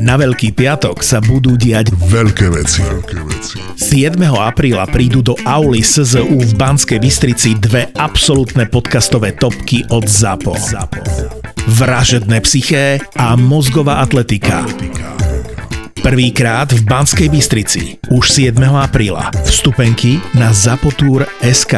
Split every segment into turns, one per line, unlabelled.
Na Veľký piatok sa budú diať
Veľké veci. Veľké veci.
7. apríla prídu do auly SZU v Banskej Bystrici dve absolútne podcastové topky od ZAPO. Vražedné psyché a mozgová atletika. Prvýkrát v Banskej Bystrici už 7. apríla. Vstupenky na zapotur SK.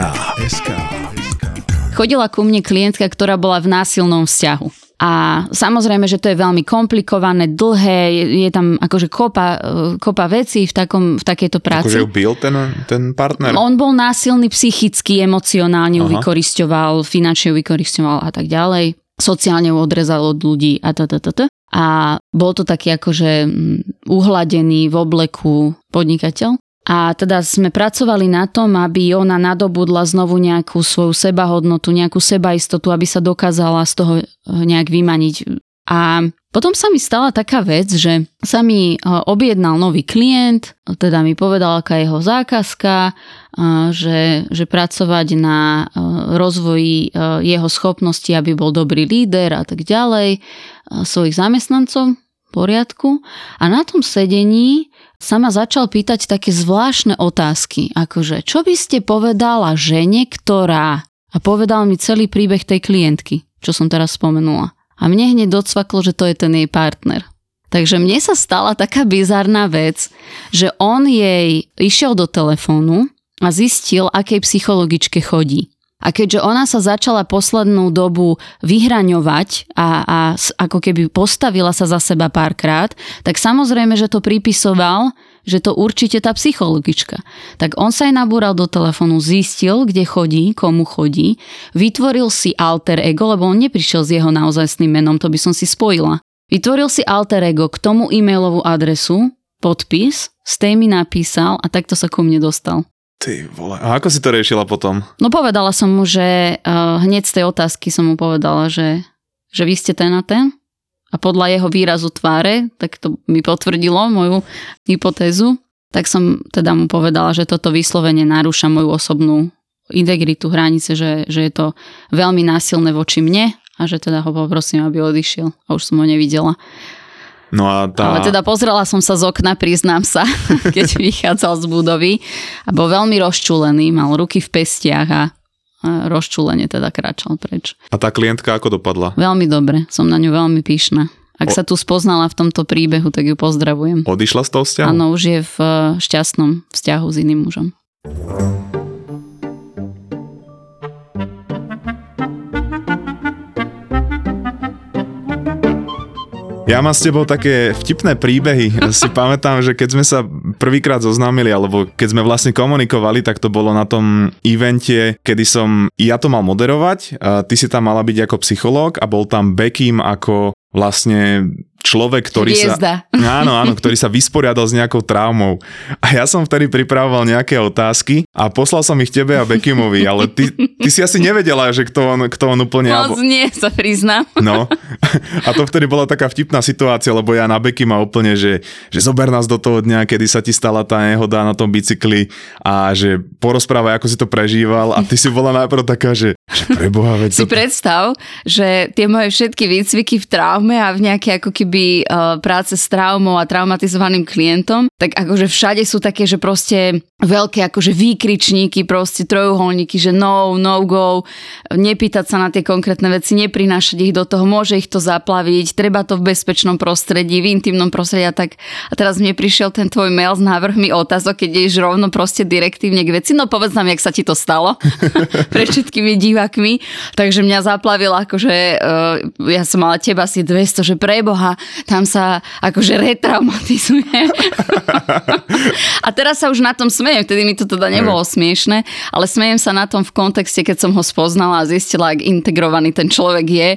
Chodila ku mne klientka, ktorá bola v násilnom vzťahu. A samozrejme, že to je veľmi komplikované, dlhé, je, je tam akože kopa, eh, kopa vecí v, takom, v takejto práci.
Akože ju bil ten, ten partner?
On bol násilný psychicky, emocionálne ju vykoristoval, finančne ju vykoristoval a tak ďalej. Sociálne ju odrezal od ľudí a t, t, t, t. A bol to taký akože mm, uhladený v obleku podnikateľ. A teda sme pracovali na tom, aby ona nadobudla znovu nejakú svoju sebahodnotu, nejakú sebaistotu, aby sa dokázala z toho eh, nejak vymaniť. A potom sa mi stala taká vec, že sa mi eh, objednal nový klient, teda mi povedal, aká je jeho zákazka, eh, že, že pracovať na rozvoji jeho schopnosti, aby bol dobrý líder a tak ďalej, svojich zamestnancov, v poriadku. A na tom sedení sa ma začal pýtať také zvláštne otázky, akože čo by ste povedala žene, ktorá... A povedal mi celý príbeh tej klientky, čo som teraz spomenula. A mne hneď docvaklo, že to je ten jej partner. Takže mne sa stala taká bizarná vec, že on jej išiel do telefónu a zistil, akej psychologičke chodí. A keďže ona sa začala poslednú dobu vyhraňovať a, a ako keby postavila sa za seba párkrát, tak samozrejme, že to pripisoval, že to určite tá psychologička. Tak on sa aj nabúral do telefónu, zistil, kde chodí, komu chodí, vytvoril si alter ego, lebo on neprišiel s jeho naozajstným menom, to by som si spojila. Vytvoril si alter ego k tomu e-mailovú adresu, podpis, z tej mi napísal a takto sa ku mne dostal.
Ty vole. A ako si to riešila potom?
No povedala som mu, že uh, hneď z tej otázky som mu povedala, že, že vy ste ten a ten. A podľa jeho výrazu tváre, tak to mi potvrdilo moju hypotézu, tak som teda mu povedala, že toto vyslovene narúša moju osobnú integritu, hranice, že, že je to veľmi násilné voči mne a že teda ho poprosím, aby odišiel. A už som ho nevidela.
No a tá...
Ale teda pozrela som sa z okna, priznám sa, keď vychádzal z budovy a bol veľmi rozčúlený, mal ruky v pestiach a rozčúlenie teda kráčal preč.
A tá klientka ako dopadla?
Veľmi dobre, som na ňu veľmi pyšná. Ak o... sa tu spoznala v tomto príbehu, tak ju pozdravujem.
Odišla z toho vzťahu?
Áno, už je v e, šťastnom vzťahu s iným mužom.
Ja mám s tebou také vtipné príbehy. Si pamätám, že keď sme sa prvýkrát zoznámili, alebo keď sme vlastne komunikovali, tak to bolo na tom evente, kedy som ja to mal moderovať, ty si tam mala byť ako psychológ a bol tam Bekim ako vlastne človek, ktorý
Hviezda.
sa... Áno, áno, ktorý sa vysporiadal s nejakou traumou. A ja som vtedy pripravoval nejaké otázky a poslal som ich tebe a Bekimovi, ale ty, ty si asi nevedela, že kto on, kto on úplne...
Moc nie, sa priznám.
No. A to vtedy bola taká vtipná situácia, lebo ja na Bekima úplne, že, že zober nás do toho dňa, kedy sa ti stala tá nehoda na tom bicykli a že porozprávaj, ako si to prežíval a ty si bola najprv taká, že, že preboha, veď
Si
to...
predstav, že tie moje všetky výcviky v traume a v nejaké ako keby keby uh, práce s traumou a traumatizovaným klientom, tak akože všade sú také, že proste veľké akože výkričníky, proste trojuholníky, že no, no go, nepýtať sa na tie konkrétne veci, neprinášať ich do toho, môže ich to zaplaviť, treba to v bezpečnom prostredí, v intimnom prostredí a tak. A teraz mne prišiel ten tvoj mail s návrhmi otázok, keď ideš rovno proste direktívne k veci, no povedz nám, jak sa ti to stalo pre všetkými divákmi. Takže mňa zaplavila akože, uh, ja som mala teba asi 200, že preboha, tam sa akože retraumatizuje. a teraz sa už na tom smejem, vtedy mi to teda nebolo smiešne, ale smejem sa na tom v kontexte, keď som ho spoznala a zistila, ak integrovaný ten človek je,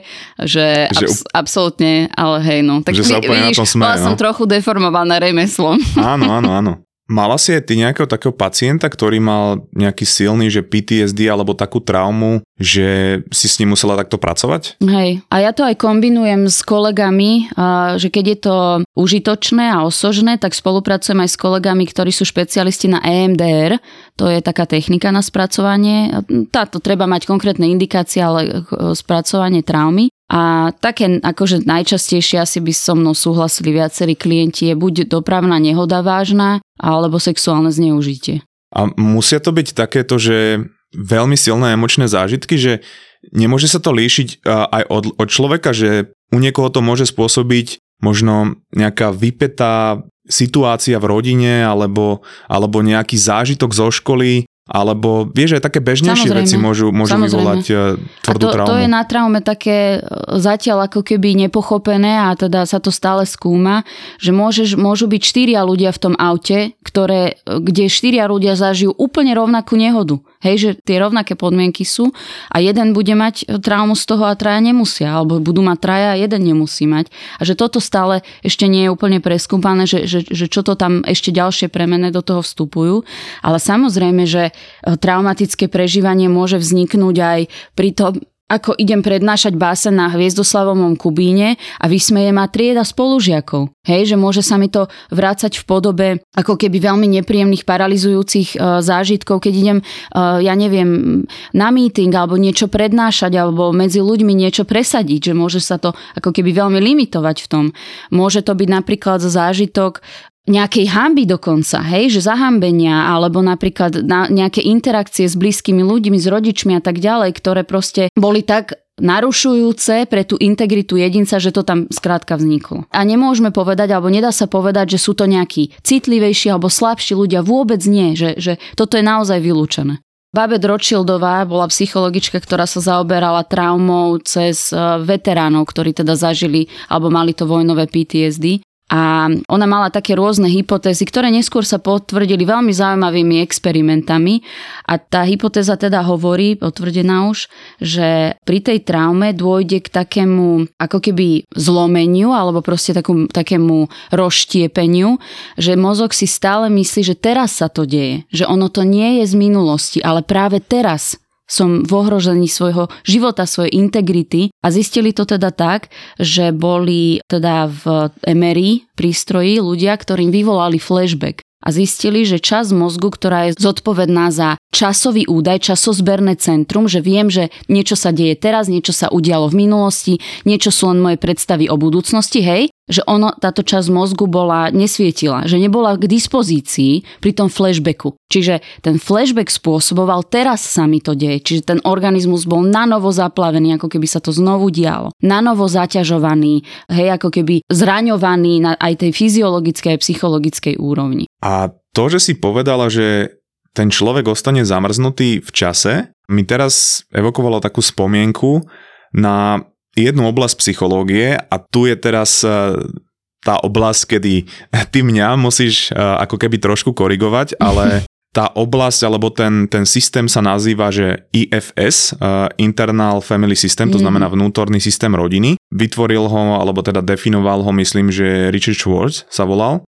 že, že abs- absolútne, ale hej, no.
Tak že sa vidíš, na tom smeje,
no? som trochu deformovaná remeslom.
áno, áno, áno. Mala si aj ty nejakého takého pacienta, ktorý mal nejaký silný, že PTSD alebo takú traumu, že si s ním musela takto pracovať?
Hej, a ja to aj kombinujem s kolegami, že keď je to užitočné a osožné, tak spolupracujem aj s kolegami, ktorí sú špecialisti na EMDR, to je taká technika na spracovanie. Táto treba mať konkrétne indikácie, ale spracovanie traumy. A také akože najčastejšie asi by so mnou súhlasili viacerí klienti je buď dopravná nehoda vážna, alebo sexuálne zneužitie.
A musia to byť takéto, že veľmi silné emočné zážitky, že nemôže sa to líšiť aj od, od človeka, že u niekoho to môže spôsobiť možno nejaká vypetá situácia v rodine alebo, alebo nejaký zážitok zo školy alebo vieš, aj také bežnejšie Samozrejme. veci môžu, môžu vyvolať e, tvrdú
a to,
traumu.
to je na traume také e, zatiaľ ako keby nepochopené a teda sa to stále skúma, že môžeš, môžu byť štyria ľudia v tom aute, ktoré, kde štyria ľudia zažijú úplne rovnakú nehodu. Hej, že tie rovnaké podmienky sú a jeden bude mať traumu z toho a traja nemusia, alebo budú mať traja a jeden nemusí mať. A že toto stále ešte nie je úplne preskúpané, že, že, že čo to tam ešte ďalšie premene do toho vstupujú. Ale samozrejme, že traumatické prežívanie môže vzniknúť aj pri tom, ako idem prednášať básen na Hviezdoslavovom Kubíne a vysmeje ma trieda spolužiakov. Hej, že môže sa mi to vrácať v podobe ako keby veľmi nepríjemných paralizujúcich e, zážitkov, keď idem, e, ja neviem, na meeting alebo niečo prednášať alebo medzi ľuďmi niečo presadiť, že môže sa to ako keby veľmi limitovať v tom. Môže to byť napríklad zážitok nejakej hamby dokonca, hej, že zahambenia, alebo napríklad na nejaké interakcie s blízkymi ľuďmi, s rodičmi a tak ďalej, ktoré proste boli tak narušujúce pre tú integritu jedinca, že to tam skrátka vzniklo. A nemôžeme povedať, alebo nedá sa povedať, že sú to nejakí citlivejší alebo slabší ľudia. Vôbec nie, že, že toto je naozaj vylúčené. Babet Rothschildová bola psychologička, ktorá sa zaoberala traumou cez eh, veteránov, ktorí teda zažili alebo mali to vojnové PTSD. A ona mala také rôzne hypotézy, ktoré neskôr sa potvrdili veľmi zaujímavými experimentami. A tá hypotéza teda hovorí, potvrdená už, že pri tej traume dôjde k takému ako keby zlomeniu alebo proste takú, takému rozštiepeniu, že mozog si stále myslí, že teraz sa to deje. Že ono to nie je z minulosti, ale práve teraz som v ohrožení svojho života, svojej integrity. A zistili to teda tak, že boli teda v MRI prístroji ľudia, ktorým vyvolali flashback. A zistili, že časť mozgu, ktorá je zodpovedná za časový údaj, časozberné centrum, že viem, že niečo sa deje teraz, niečo sa udialo v minulosti, niečo sú len moje predstavy o budúcnosti, hej, že ono, táto časť mozgu bola, nesvietila, že nebola k dispozícii pri tom flashbacku. Čiže ten flashback spôsoboval, teraz sa mi to deje, čiže ten organizmus bol nanovo zaplavený, ako keby sa to znovu dialo. Nanovo zaťažovaný, hej, ako keby zraňovaný na aj tej fyziologickej a psychologickej úrovni.
A to, že si povedala, že ten človek ostane zamrznutý v čase, mi teraz evokovalo takú spomienku na jednu oblasť psychológie a tu je teraz e, tá oblasť, kedy ty mňa musíš e, ako keby trošku korigovať, ale tá oblasť alebo ten, ten systém sa nazýva, že IFS, uh, Internal Family System, to mm. znamená vnútorný systém rodiny. Vytvoril ho, alebo teda definoval ho, myslím, že Richard Schwartz sa volal.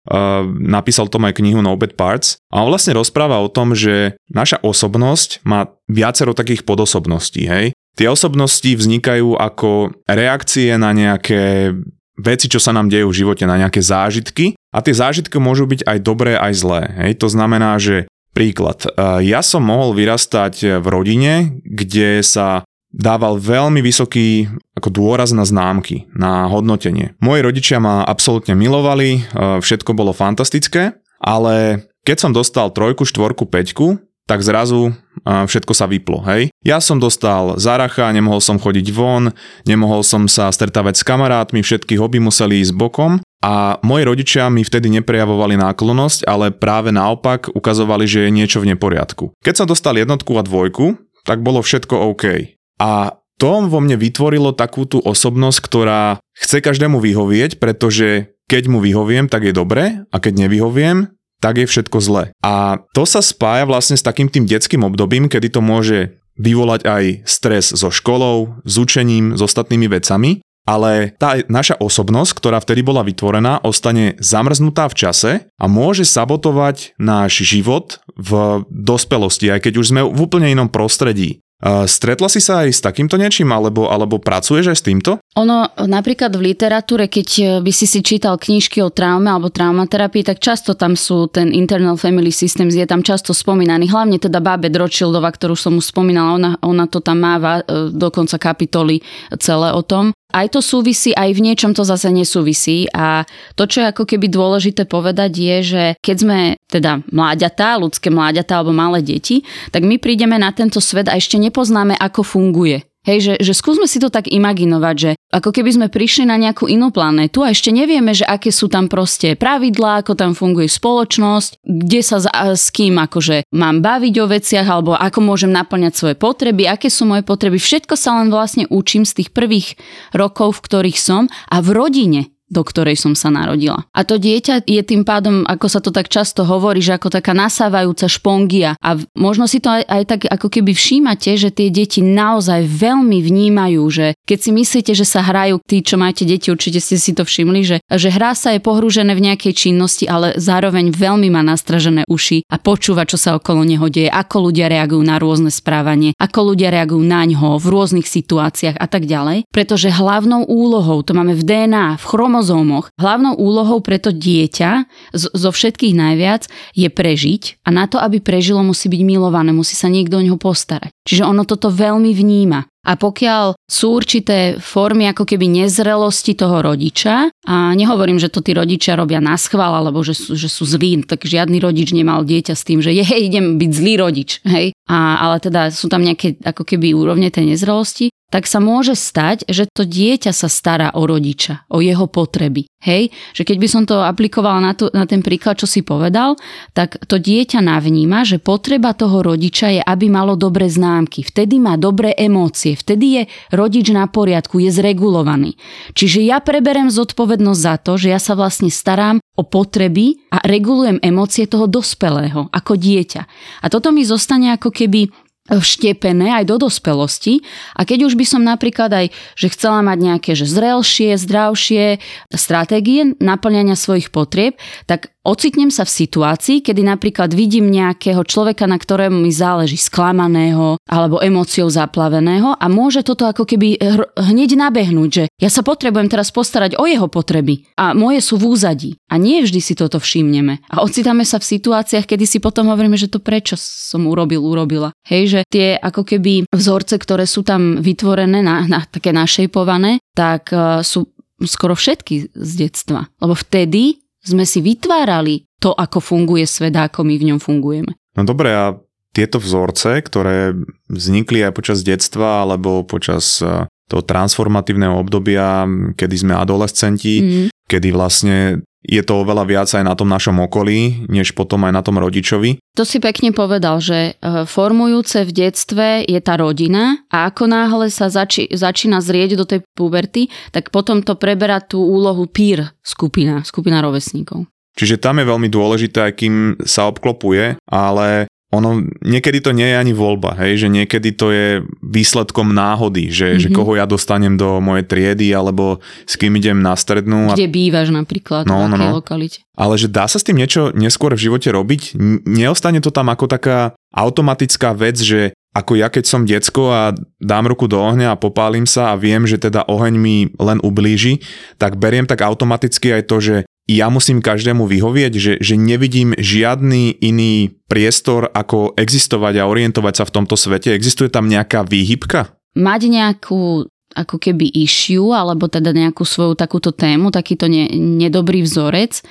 Napísal tom aj knihu No Bad Parts. A on vlastne rozpráva o tom, že naša osobnosť má viacero takých podobností, hej. Tie osobnosti vznikajú ako reakcie na nejaké veci, čo sa nám dejú v živote, na nejaké zážitky. A tie zážitky môžu byť aj dobré, aj zlé. Hej? To znamená, že príklad. Ja som mohol vyrastať v rodine, kde sa dával veľmi vysoký ako dôraz na známky, na hodnotenie. Moji rodičia ma absolútne milovali, všetko bolo fantastické, ale keď som dostal trojku, štvorku, peťku, tak zrazu všetko sa vyplo, hej. Ja som dostal zaracha, nemohol som chodiť von, nemohol som sa stretávať s kamarátmi, všetky hobby museli ísť bokom a moji rodičia mi vtedy neprejavovali náklonosť, ale práve naopak ukazovali, že je niečo v neporiadku. Keď som dostal jednotku a dvojku, tak bolo všetko OK. A to vo mne vytvorilo takú tú osobnosť, ktorá chce každému vyhovieť, pretože keď mu vyhoviem, tak je dobre a keď nevyhoviem, tak je všetko zle. A to sa spája vlastne s takým tým detským obdobím, kedy to môže vyvolať aj stres so školou, s učením, s ostatnými vecami, ale tá naša osobnosť, ktorá vtedy bola vytvorená, ostane zamrznutá v čase a môže sabotovať náš život v dospelosti, aj keď už sme v úplne inom prostredí. Stretla si sa aj s takýmto niečím, alebo, alebo pracuješ aj s týmto?
Ono napríklad v literatúre, keď e, by si si čítal knižky o traume alebo traumaterapii, tak často tam sú ten internal family systems, je tam často spomínaný, hlavne teda Bábe Rothschildova, ktorú som už spomínala, ona, ona to tam máva, e, dokonca kapitoly celé o tom. Aj to súvisí, aj v niečom to zase nesúvisí a to, čo je ako keby dôležité povedať je, že keď sme teda mláďatá, ľudské mláďatá alebo malé deti, tak my prídeme na tento svet a ešte nepoznáme, ako funguje. Hej, že, že skúsme si to tak imaginovať, že ako keby sme prišli na nejakú inú planetu a ešte nevieme, že aké sú tam proste pravidlá, ako tam funguje spoločnosť, kde sa s kým akože mám baviť o veciach alebo ako môžem naplňať svoje potreby, aké sú moje potreby. Všetko sa len vlastne učím z tých prvých rokov, v ktorých som a v rodine do ktorej som sa narodila. A to dieťa je tým pádom, ako sa to tak často hovorí, že ako taká nasávajúca špongia. A možno si to aj, aj tak ako keby všímate, že tie deti naozaj veľmi vnímajú, že keď si myslíte, že sa hrajú, tí, čo máte deti, určite ste si to všimli, že, že hrá sa je pohrúžené v nejakej činnosti, ale zároveň veľmi má nastražené uši a počúva, čo sa okolo neho deje, ako ľudia reagujú na rôzne správanie, ako ľudia reagujú na ňo v rôznych situáciách a tak ďalej. Pretože hlavnou úlohou, to máme v DNA, v chromo chromozómoch. Hlavnou úlohou pre to dieťa zo všetkých najviac je prežiť a na to, aby prežilo, musí byť milované, musí sa niekto o neho postarať. Čiže ono toto veľmi vníma. A pokiaľ sú určité formy ako keby nezrelosti toho rodiča, a nehovorím, že to tí rodičia robia na schvál, alebo že sú, že sú zlí, tak žiadny rodič nemal dieťa s tým, že je, idem byť zlý rodič, hej. A, ale teda sú tam nejaké ako keby úrovne tej nezrelosti, tak sa môže stať, že to dieťa sa stará o rodiča, o jeho potreby. Hej, že keď by som to aplikovala na, tu, na ten príklad, čo si povedal, tak to dieťa navníma, že potreba toho rodiča je, aby malo dobré známky. Vtedy má dobré emócie, vtedy je rodič na poriadku, je zregulovaný. Čiže ja preberem zodpovednosť za to, že ja sa vlastne starám o potreby a regulujem emócie toho dospelého, ako dieťa. A toto mi zostane ako keby vštepené aj do dospelosti. A keď už by som napríklad aj, že chcela mať nejaké že zrelšie, zdravšie stratégie naplňania svojich potrieb, tak ocitnem sa v situácii, kedy napríklad vidím nejakého človeka, na ktorému mi záleží sklamaného alebo emóciou zaplaveného a môže toto ako keby hneď nabehnúť, že ja sa potrebujem teraz postarať o jeho potreby a moje sú v úzadí. A nie vždy si toto všimneme. A ocitáme sa v situáciách, kedy si potom hovoríme, že to prečo som urobil, urobila. Hej, že tie ako keby vzorce, ktoré sú tam vytvorené na, na také našejpované, tak uh, sú skoro všetky z detstva. Lebo vtedy sme si vytvárali to, ako funguje svet a ako my v ňom fungujeme.
No dobre, a tieto vzorce, ktoré vznikli aj počas detstva alebo počas e, toho transformatívneho obdobia, kedy sme adolescenti, mm. kedy vlastne je to oveľa viac aj na tom našom okolí, než potom aj na tom rodičovi.
To si pekne povedal, že e, formujúce v detstve je tá rodina a ako náhle sa zači- začína zrieť do tej puberty, tak potom to preberá tú úlohu peer skupina, skupina rovesníkov.
Čiže tam je veľmi dôležité, akým sa obklopuje, ale ono niekedy to nie je ani voľba, hej, že niekedy to je výsledkom náhody, že, mm-hmm. že mhm. koho ja dostanem do mojej triedy alebo s kým idem na strednú.
Kde a... bývaš napríklad, no, v no, no. lokalite.
Ale že dá sa s tým niečo neskôr v živote robiť? Neostane to tam ako taká automatická vec, že ako ja keď som decko a dám ruku do ohňa a popálim sa a viem, že teda oheň mi len ublíži, tak beriem tak automaticky aj to, že ja musím každému vyhovieť, že, že nevidím žiadny iný priestor, ako existovať a orientovať sa v tomto svete. Existuje tam nejaká výhybka?
Mať nejakú ako keby issue, alebo teda nejakú svoju takúto tému, takýto ne, nedobrý vzorec,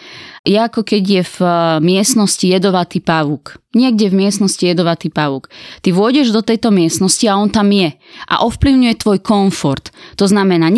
je ako keď je v eh, miestnosti jedovatý pavúk. Niekde v miestnosti jedovatý pavúk. Ty vôjdeš do tejto miestnosti a on tam je. A ovplyvňuje tvoj komfort. To znamená,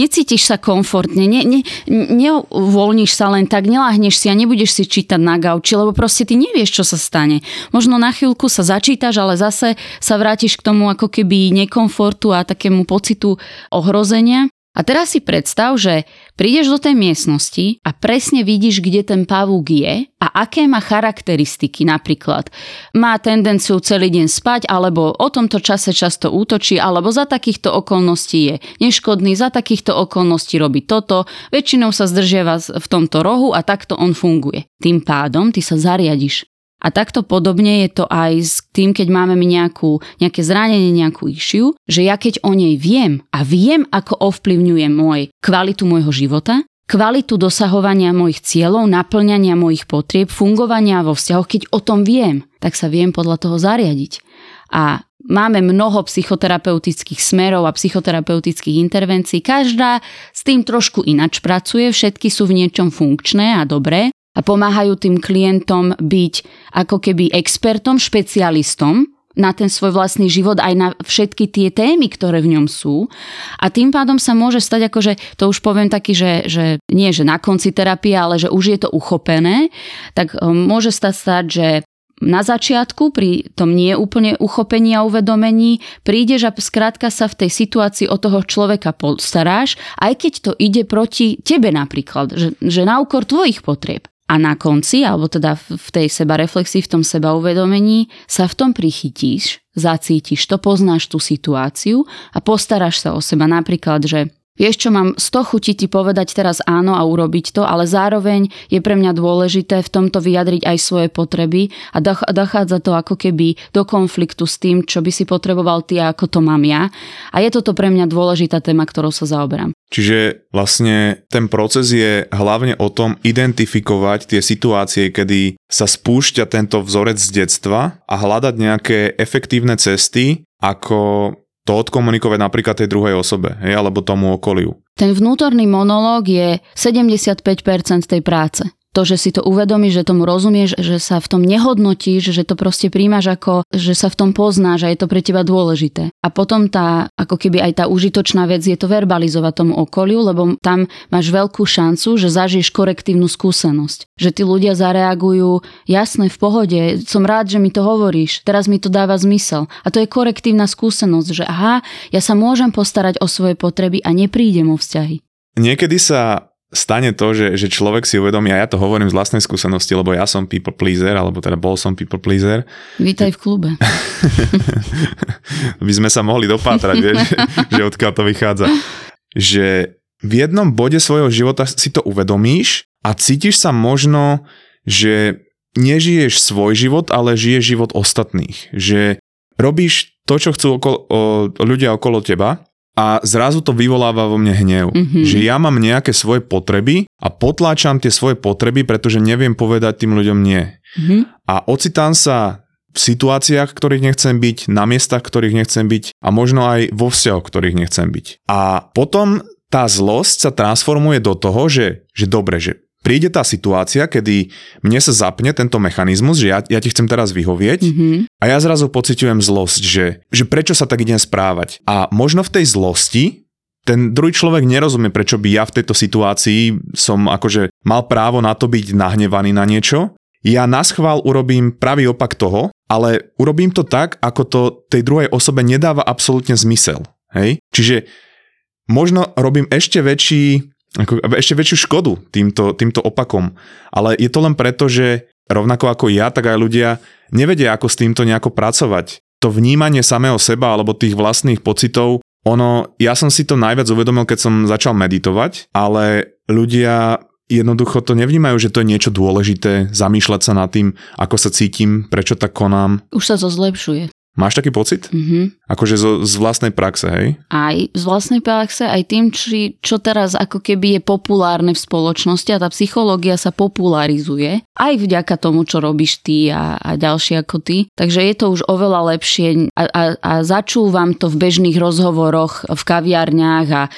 necítiš sa komfortne, ne, ne, neuvoľníš sa len tak, neláhneš si a nebudeš si čítať na gauči, lebo proste ty nevieš, čo sa stane. Možno na chvíľku sa začítaš, ale zase sa vrátiš k tomu ako keby nekomfortu a takému pocitu ohrozenia. A teraz si predstav, že prídeš do tej miestnosti a presne vidíš, kde ten pavúk je a aké má charakteristiky. Napríklad má tendenciu celý deň spať, alebo o tomto čase často útočí, alebo za takýchto okolností je neškodný, za takýchto okolností robí toto, väčšinou sa zdržiava v tomto rohu a takto on funguje. Tým pádom ty sa zariadiš a takto podobne je to aj s tým, keď máme my nejakú, nejaké zranenie, nejakú išiu, že ja keď o nej viem a viem, ako ovplyvňuje môj kvalitu môjho života, kvalitu dosahovania mojich cieľov, naplňania mojich potrieb, fungovania vo vzťahoch, keď o tom viem, tak sa viem podľa toho zariadiť. A Máme mnoho psychoterapeutických smerov a psychoterapeutických intervencií. Každá s tým trošku inač pracuje, všetky sú v niečom funkčné a dobré a pomáhajú tým klientom byť ako keby expertom, špecialistom na ten svoj vlastný život, aj na všetky tie témy, ktoré v ňom sú. A tým pádom sa môže stať, akože to už poviem taký, že, že nie, že na konci terapie, ale že už je to uchopené, tak um, môže stať stať, že na začiatku, pri tom nie úplne uchopení a uvedomení, prídeš a skrátka sa v tej situácii o toho človeka postaráš, aj keď to ide proti tebe napríklad, že, že na úkor tvojich potrieb. A na konci, alebo teda v tej seba reflexii, v tom seba uvedomení, sa v tom prichytíš, zacítiš to, poznáš tú situáciu a postaráš sa o seba. Napríklad, že Vieš čo, mám 100 chutí ti povedať teraz áno a urobiť to, ale zároveň je pre mňa dôležité v tomto vyjadriť aj svoje potreby a dochádza to ako keby do konfliktu s tým, čo by si potreboval ty a ako to mám ja. A je toto pre mňa dôležitá téma, ktorou sa zaoberám.
Čiže vlastne ten proces je hlavne o tom identifikovať tie situácie, kedy sa spúšťa tento vzorec z detstva a hľadať nejaké efektívne cesty, ako to odkomunikovať napríklad tej druhej osobe, hej, alebo tomu okoliu.
Ten vnútorný monológ je 75% tej práce to, že si to uvedomíš, že tomu rozumieš, že sa v tom nehodnotíš, že to proste príjmaš ako, že sa v tom poznáš a je to pre teba dôležité. A potom tá, ako keby aj tá užitočná vec je to verbalizovať tomu okoliu, lebo tam máš veľkú šancu, že zažiješ korektívnu skúsenosť. Že tí ľudia zareagujú, jasné, v pohode, som rád, že mi to hovoríš, teraz mi to dáva zmysel. A to je korektívna skúsenosť, že aha, ja sa môžem postarať o svoje potreby a neprídem o vzťahy.
Niekedy sa stane to, že, že človek si uvedomí, a ja to hovorím z vlastnej skúsenosti, lebo ja som people pleaser, alebo teda bol som people pleaser.
Vítaj v klube.
By sme sa mohli dopátrať, vieš, že odkiaľ to vychádza. Že v jednom bode svojho života si to uvedomíš a cítiš sa možno, že nežiješ svoj život, ale žiješ život ostatných. Že robíš to, čo chcú okolo, o, ľudia okolo teba a zrazu to vyvoláva vo mne hnev. Mm-hmm. Že ja mám nejaké svoje potreby a potláčam tie svoje potreby, pretože neviem povedať tým ľuďom nie. Mm-hmm. A ocitám sa v situáciách, ktorých nechcem byť, na miestach, ktorých nechcem byť a možno aj vo vzťahoch, ktorých nechcem byť. A potom tá zlosť sa transformuje do toho, že, že dobre, že príde tá situácia, kedy mne sa zapne tento mechanizmus, že ja, ja ti chcem teraz vyhovieť mm-hmm. a ja zrazu pociťujem zlosť, že, že prečo sa tak idem správať. A možno v tej zlosti ten druhý človek nerozumie, prečo by ja v tejto situácii som akože mal právo na to byť nahnevaný na niečo. Ja na schvál urobím pravý opak toho, ale urobím to tak, ako to tej druhej osobe nedáva absolútne zmysel. Hej? Čiže možno robím ešte väčší ako, ešte väčšiu škodu týmto, týmto opakom. Ale je to len preto, že rovnako ako ja, tak aj ľudia nevedia, ako s týmto nejako pracovať. To vnímanie samého seba alebo tých vlastných pocitov, ono, ja som si to najviac uvedomil, keď som začal meditovať, ale ľudia jednoducho to nevnímajú, že to je niečo dôležité, zamýšľať sa nad tým, ako sa cítim, prečo tak konám.
Už sa to zlepšuje.
Máš taký pocit?
Mm-hmm.
Akože zo, z vlastnej praxe, hej?
Aj z vlastnej praxe, aj tým, či, čo teraz ako keby je populárne v spoločnosti a tá psychológia sa popularizuje. Aj vďaka tomu, čo robíš ty a, a ďalší ako ty. Takže je to už oveľa lepšie a, a, a začúvam to v bežných rozhovoroch v kaviarniach a e,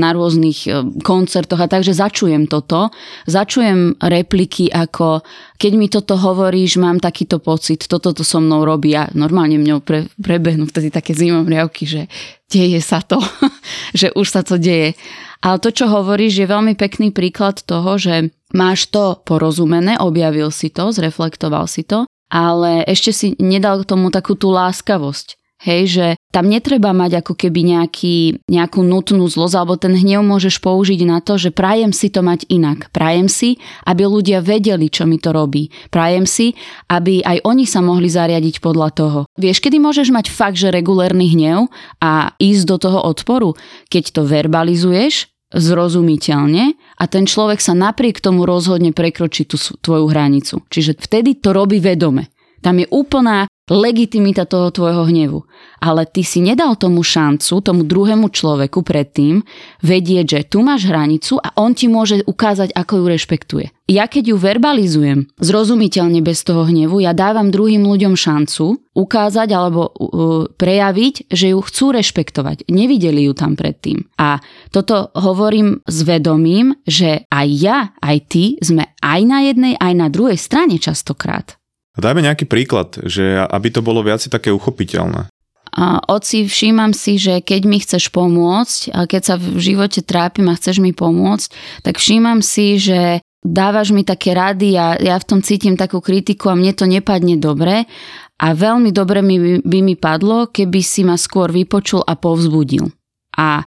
na rôznych e, koncertoch a takže začujem toto. Začujem repliky ako keď mi toto hovoríš, mám takýto pocit, toto to so mnou robí a normálne mňou pre, prebehnú vtedy také zimomriavky, že deje sa to, že už sa to deje. Ale to, čo hovoríš, je veľmi pekný príklad toho, že máš to porozumené, objavil si to, zreflektoval si to, ale ešte si nedal k tomu takú tú láskavosť. Hej, že tam netreba mať ako keby nejaký, nejakú nutnú zlosť, alebo ten hnev môžeš použiť na to, že prajem si to mať inak. Prajem si, aby ľudia vedeli, čo mi to robí. Prajem si, aby aj oni sa mohli zariadiť podľa toho. Vieš, kedy môžeš mať fakt, že regulérny hnev a ísť do toho odporu? Keď to verbalizuješ, zrozumiteľne a ten človek sa napriek tomu rozhodne prekročiť tú tvoju hranicu. Čiže vtedy to robí vedome. Tam je úplná legitimita toho tvojho hnevu. Ale ty si nedal tomu šancu, tomu druhému človeku predtým vedieť, že tu máš hranicu a on ti môže ukázať, ako ju rešpektuje. Ja keď ju verbalizujem zrozumiteľne bez toho hnevu, ja dávam druhým ľuďom šancu ukázať alebo uh, prejaviť, že ju chcú rešpektovať. Nevideli ju tam predtým. A toto hovorím s vedomím, že aj ja, aj ty sme aj na jednej, aj na druhej strane častokrát.
Dajme nejaký príklad, že aby to bolo viac také uchopiteľné.
A oci, všímam si, že keď mi chceš pomôcť a keď sa v živote trápim a chceš mi pomôcť, tak všímam si, že dávaš mi také rady a ja v tom cítim takú kritiku a mne to nepadne dobre a veľmi dobre mi, by mi padlo, keby si ma skôr vypočul a povzbudil. A e,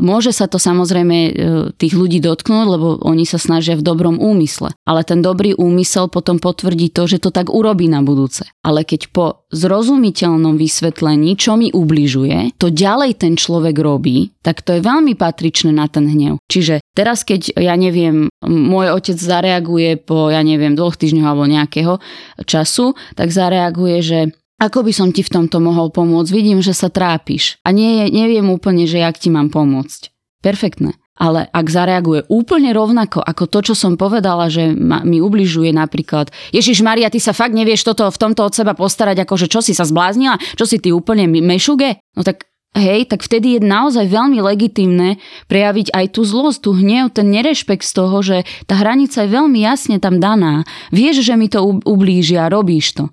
môže sa to samozrejme e, tých ľudí dotknúť, lebo oni sa snažia v dobrom úmysle. Ale ten dobrý úmysel potom potvrdí to, že to tak urobí na budúce. Ale keď po zrozumiteľnom vysvetlení, čo mi ubližuje, to ďalej ten človek robí, tak to je veľmi patričné na ten hnev. Čiže teraz, keď ja neviem, môj otec zareaguje po, ja neviem, dvoch týždňoch alebo nejakého času, tak zareaguje, že ako by som ti v tomto mohol pomôcť? Vidím, že sa trápiš a nie, neviem úplne, že jak ti mám pomôcť. Perfektné. Ale ak zareaguje úplne rovnako ako to, čo som povedala, že ma, mi ubližuje napríklad Ježiš Maria, ty sa fakt nevieš toto v tomto od seba postarať, ako že čo si sa zbláznila? Čo si ty úplne mešuge? No tak hej, tak vtedy je naozaj veľmi legitimné prejaviť aj tú zlosť, tú hnev, ten nerešpekt z toho, že tá hranica je veľmi jasne tam daná. Vieš, že mi to ublíži a robíš to.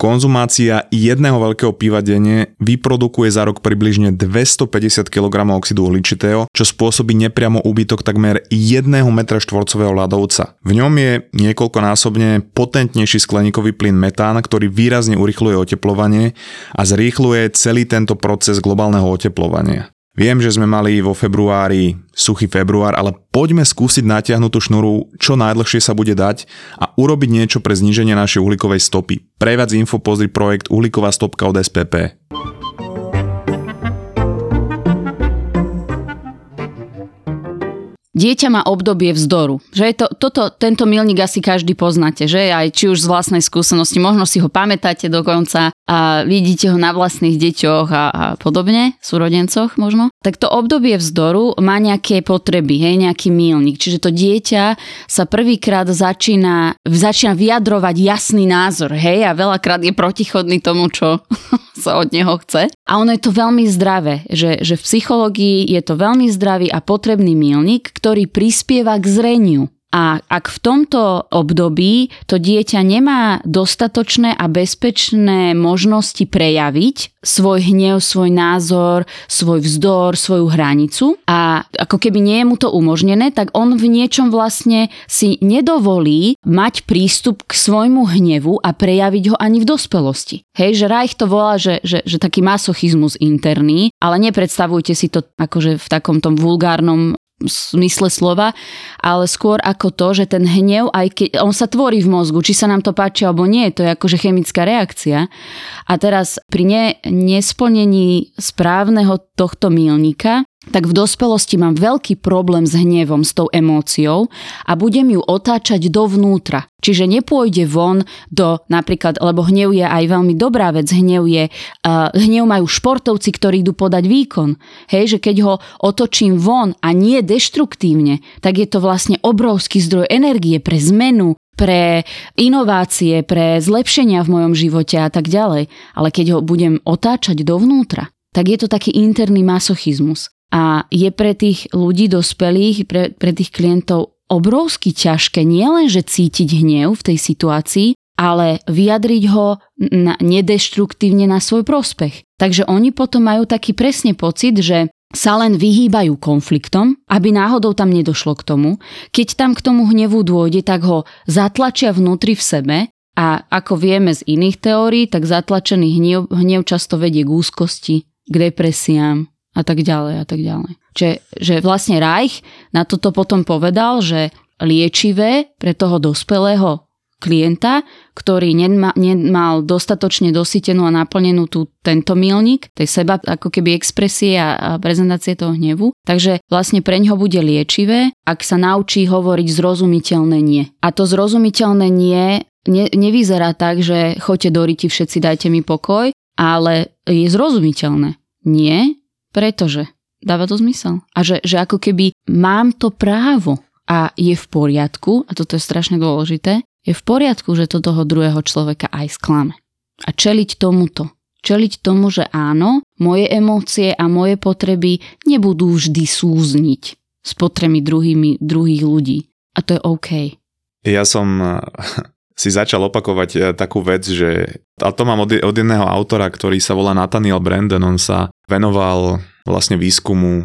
Konzumácia jedného veľkého piva denne vyprodukuje za rok približne 250 kg oxidu uhličitého, čo spôsobí nepriamo úbytok takmer 1 m štvorcového ľadovca. V ňom je niekoľkonásobne potentnejší skleníkový plyn metán, ktorý výrazne urychluje oteplovanie a zrýchluje celý tento proces globálneho oteplovania. Viem, že sme mali vo februári suchý február, ale poďme skúsiť natiahnuť tú šnuru, čo najdlhšie sa bude dať a urobiť niečo pre zníženie našej uhlíkovej stopy. Pre viac info pozri projekt Uhlíková stopka od SPP.
Dieťa má obdobie vzdoru. Že je to, toto, tento milník asi každý poznáte, že aj či už z vlastnej skúsenosti, možno si ho pamätáte dokonca a vidíte ho na vlastných deťoch a, a podobne, súrodencoch možno, tak to obdobie vzdoru má nejaké potreby, hej, nejaký mílnik. Čiže to dieťa sa prvýkrát začína, začína vyjadrovať jasný názor, hej, a veľakrát je protichodný tomu, čo sa od neho chce. A ono je to veľmi zdravé, že, že v psychológii je to veľmi zdravý a potrebný mílnik, ktorý prispieva k zreniu a ak v tomto období to dieťa nemá dostatočné a bezpečné možnosti prejaviť svoj hnev, svoj názor, svoj vzdor, svoju hranicu a ako keby nie je mu to umožnené, tak on v niečom vlastne si nedovolí mať prístup k svojmu hnevu a prejaviť ho ani v dospelosti. Hej, že Reich to volá, že, že, že taký masochizmus interný, ale nepredstavujte si to akože v takom tom vulgárnom smysle slova, ale skôr ako to, že ten hnev, aj keď on sa tvorí v mozgu, či sa nám to páči alebo nie, to je akože chemická reakcia. A teraz pri ne, nesplnení správneho tohto milníka tak v dospelosti mám veľký problém s hnevom, s tou emóciou a budem ju otáčať dovnútra. Čiže nepôjde von do napríklad, lebo hnev je aj veľmi dobrá vec, hnev je, uh, hnev majú športovci, ktorí idú podať výkon. Hej, že keď ho otočím von a nie deštruktívne, tak je to vlastne obrovský zdroj energie pre zmenu, pre inovácie, pre zlepšenia v mojom živote a tak ďalej. Ale keď ho budem otáčať dovnútra, tak je to taký interný masochizmus. A je pre tých ľudí dospelých, pre, pre tých klientov obrovsky ťažké nielen, že cítiť hnev v tej situácii, ale vyjadriť ho na, nedeštruktívne na svoj prospech. Takže oni potom majú taký presne pocit, že sa len vyhýbajú konfliktom, aby náhodou tam nedošlo k tomu. Keď tam k tomu hnevu dôjde, tak ho zatlačia vnútri v sebe a ako vieme z iných teórií, tak zatlačený hnev, hnev často vedie k úzkosti, k depresiám, a tak ďalej a tak ďalej. Čiže že vlastne Reich na toto potom povedal, že liečivé pre toho dospelého klienta, ktorý nema, nemal dostatočne dosytenú a naplnenú tú, tento milník, tej seba ako keby expresie a, a prezentácie toho hnevu. Takže vlastne pre ňoho bude liečivé, ak sa naučí hovoriť zrozumiteľné nie. A to zrozumiteľné nie ne, nevyzerá tak, že choďte do riti všetci, dajte mi pokoj, ale je zrozumiteľné. Nie, pretože dáva to zmysel. A že, že ako keby mám to právo a je v poriadku, a toto je strašne dôležité, je v poriadku, že to toho druhého človeka aj sklame. A čeliť tomuto. Čeliť tomu, že áno, moje emócie a moje potreby nebudú vždy súzniť s potrebami druhými, druhých ľudí. A to je OK.
Ja som si začal opakovať eh, takú vec, že a to mám od, od jedného autora, ktorý sa volá Nathaniel Brandon, on sa venoval vlastne výskumu e,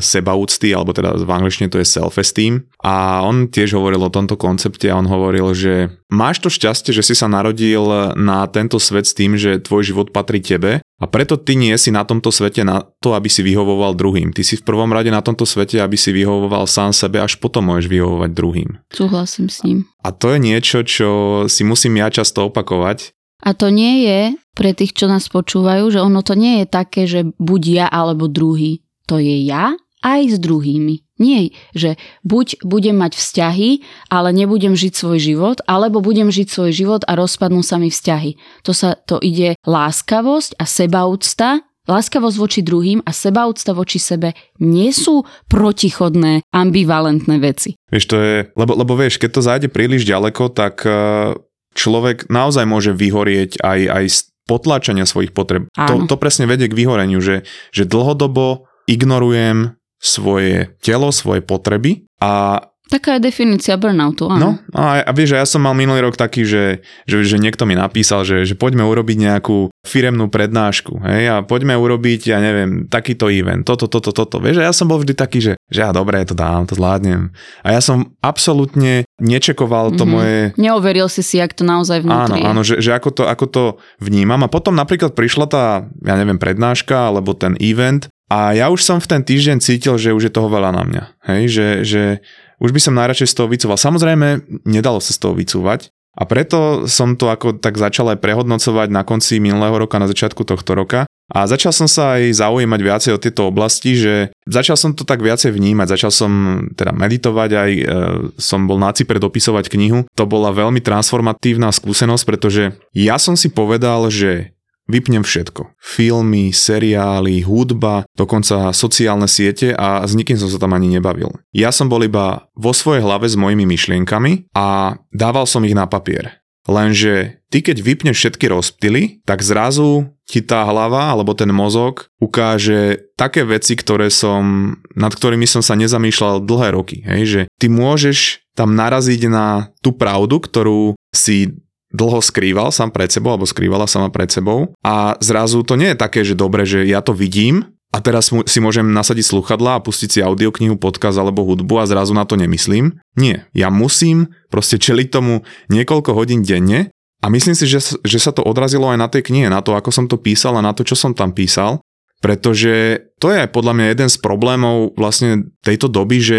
sebaúcty, alebo teda v angličtine to je self-esteem. A on tiež hovoril o tomto koncepte a on hovoril, že máš to šťastie, že si sa narodil na tento svet s tým, že tvoj život patrí tebe a preto ty nie si na tomto svete na to, aby si vyhovoval druhým. Ty si v prvom rade na tomto svete, aby si vyhovoval sám sebe, až potom môžeš vyhovovať druhým.
Súhlasím s ním.
A to je niečo, čo si musím ja často opakovať,
a to nie je pre tých, čo nás počúvajú, že ono to nie je také, že buď ja alebo druhý. To je ja aj s druhými. Nie, že buď budem mať vzťahy, ale nebudem žiť svoj život, alebo budem žiť svoj život a rozpadnú sa mi vzťahy. To sa to ide láskavosť a sebaúcta, láskavosť voči druhým a sebaúcta voči sebe nie sú protichodné, ambivalentné veci.
Vieš, to je, lebo, lebo vieš, keď to zájde príliš ďaleko, tak uh človek naozaj môže vyhorieť aj, aj z potláčania svojich potreb. To, to presne vedie k vyhoreniu, že, že dlhodobo ignorujem svoje telo, svoje potreby a
Taká je definícia burnoutu, áno.
No a, a vieš, ja som mal minulý rok taký, že, že, že niekto mi napísal, že, že poďme urobiť nejakú firemnú prednášku, hej, a poďme urobiť, ja neviem, takýto event, toto, toto, toto. Vieš, ja som bol vždy taký, že, že ja dobre, to dám, to zvládnem. A ja som absolútne nečekoval to mm-hmm. moje...
Neoveril si si, jak to naozaj vnútri
Áno, áno, že, že ako, to, ako to vnímam. A potom napríklad prišla tá, ja neviem, prednáška alebo ten event a ja už som v ten týždeň cítil, že už je toho veľa na mňa. Hej, že, že už by som najradšej z toho vycúval. Samozrejme, nedalo sa z toho vycúvať. A preto som to ako tak začal aj prehodnocovať na konci minulého roka, na začiatku tohto roka. A začal som sa aj zaujímať viacej o tieto oblasti, že začal som to tak viacej vnímať, začal som teda meditovať, aj e, som bol na Cypre dopisovať knihu. To bola veľmi transformatívna skúsenosť, pretože ja som si povedal, že Vypnem všetko. Filmy, seriály, hudba, dokonca sociálne siete a s nikým som sa tam ani nebavil. Ja som bol iba vo svojej hlave s mojimi myšlienkami a dával som ich na papier. Lenže ty keď vypneš všetky rozptily, tak zrazu ti tá hlava alebo ten mozog ukáže také veci, ktoré som, nad ktorými som sa nezamýšľal dlhé roky. Hej? Že ty môžeš tam naraziť na tú pravdu, ktorú si dlho skrýval sám pred sebou, alebo skrývala sama pred sebou. A zrazu to nie je také, že dobre, že ja to vidím a teraz si môžem nasadiť sluchadla a pustiť si audioknihu, podcast alebo hudbu a zrazu na to nemyslím. Nie, ja musím proste čeliť tomu niekoľko hodín denne a myslím si, že, že sa to odrazilo aj na tej knihe, na to, ako som to písal a na to, čo som tam písal, pretože to je podľa mňa jeden z problémov vlastne tejto doby, že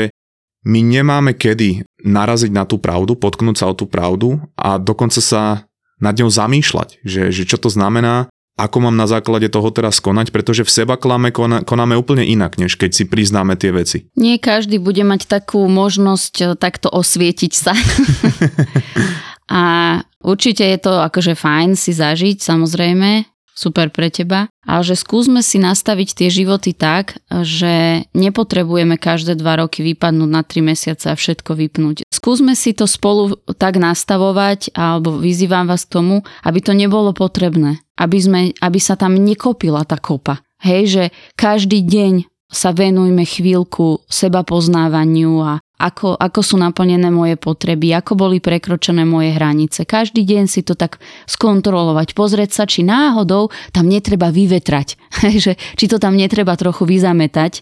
my nemáme kedy naraziť na tú pravdu, potknúť sa o tú pravdu a dokonca sa nad ňou zamýšľať, že, že čo to znamená, ako mám na základe toho teraz konať, pretože v seba klame konáme úplne inak, než keď si priznáme tie veci.
Nie každý bude mať takú možnosť eh, takto osvietiť sa. a určite je to akože fajn si zažiť, samozrejme, super pre teba, ale že skúsme si nastaviť tie životy tak, že nepotrebujeme každé dva roky vypadnúť na tri mesiace a všetko vypnúť. Skúsme si to spolu tak nastavovať, alebo vyzývam vás k tomu, aby to nebolo potrebné, aby, sme, aby sa tam nekopila tá kopa. Hej, že každý deň sa venujme chvíľku seba poznávaniu a ako, ako sú naplnené moje potreby, ako boli prekročené moje hranice. Každý deň si to tak skontrolovať, pozrieť sa, či náhodou tam netreba vyvetrať, že, či to tam netreba trochu vyzametať,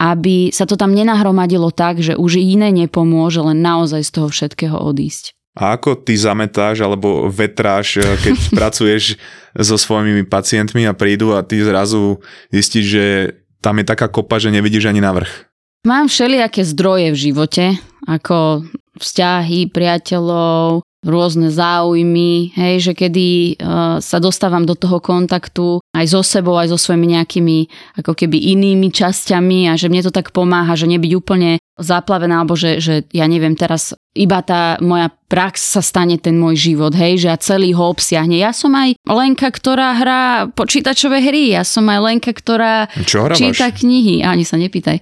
aby sa to tam nenahromadilo tak, že už iné nepomôže, len naozaj z toho všetkého odísť.
A ako ty zametáš alebo vetráš, eh, keď pracuješ so svojimi pacientmi a prídu a ty zrazu zistíš, že tam je taká kopa, že nevidíš ani na vrch?
Mám všelijaké zdroje v živote, ako vzťahy, priateľov, rôzne záujmy, hej, že kedy uh, sa dostávam do toho kontaktu aj so sebou, aj so svojimi nejakými ako keby inými časťami a že mne to tak pomáha, že nebyť úplne zaplavená, alebo že, že ja neviem, teraz iba tá moja prax sa stane ten môj život, hej, že ja celý ho obsiahne. Ja som aj Lenka, ktorá hrá počítačové hry, ja som aj Lenka, ktorá
Čo hrávaš?
číta knihy. Ani sa nepýtaj.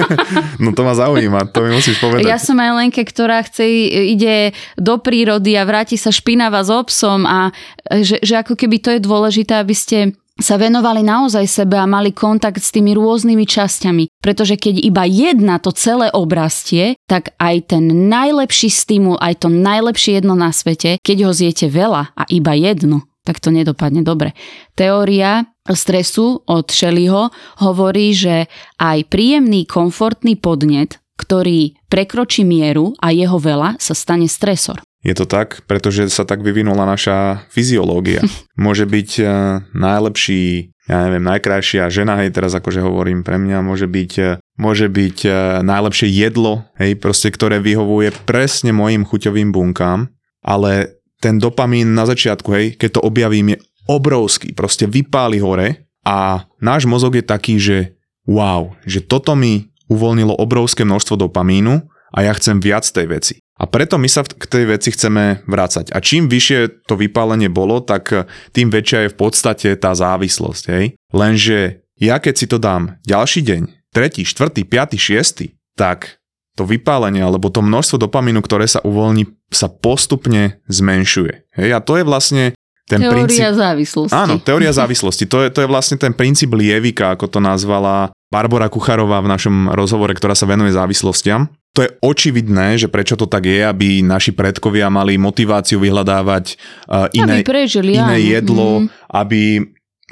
no to ma zaujíma, to mi musíš povedať.
Ja som aj Lenka, ktorá chce, ide do prírody a vráti sa špinava s obsom a že, že ako keby to je dôležité, aby ste sa venovali naozaj sebe a mali kontakt s tými rôznymi časťami. Pretože keď iba jedna to celé obrastie, tak aj ten najlepší stimul, aj to najlepšie jedno na svete, keď ho zjete veľa a iba jedno, tak to nedopadne dobre. Teória stresu od Shelleyho hovorí, že aj príjemný, komfortný podnet, ktorý prekročí mieru a jeho veľa, sa stane stresor.
Je to tak, pretože sa tak vyvinula naša fyziológia. Môže byť eh, najlepší, ja neviem, najkrajšia žena, hej, teraz akože hovorím pre mňa, môže byť, eh, môže byť eh, najlepšie jedlo, hej, proste, ktoré vyhovuje presne mojim chuťovým bunkám, ale ten dopamín na začiatku, hej, keď to objavím, je obrovský, proste vypáli hore a náš mozog je taký, že wow, že toto mi uvoľnilo obrovské množstvo dopamínu a ja chcem viac tej veci. A preto my sa k tej veci chceme vrácať. A čím vyššie to vypálenie bolo, tak eh, tým väčšia je v podstate tá závislosť. Hej? Lenže ja keď si to dám ďalší deň, tretí, štvrtý, piatý, šiestý, tak to vypálenie alebo to množstvo dopamínu, ktoré sa uvoľní, sa postupne zmenšuje. Hej? A to je vlastne ten
teória
princíp...
závislosti.
Áno, teória závislosti. To je, to je vlastne ten princíp lievika, ako to nazvala Barbara Kucharová v našom rozhovore, ktorá sa venuje závislostiam to je očividné, že prečo to tak je, aby naši predkovia mali motiváciu vyhľadávať uh, iné,
aby prežili,
iné
áno.
jedlo,
Mm.
aby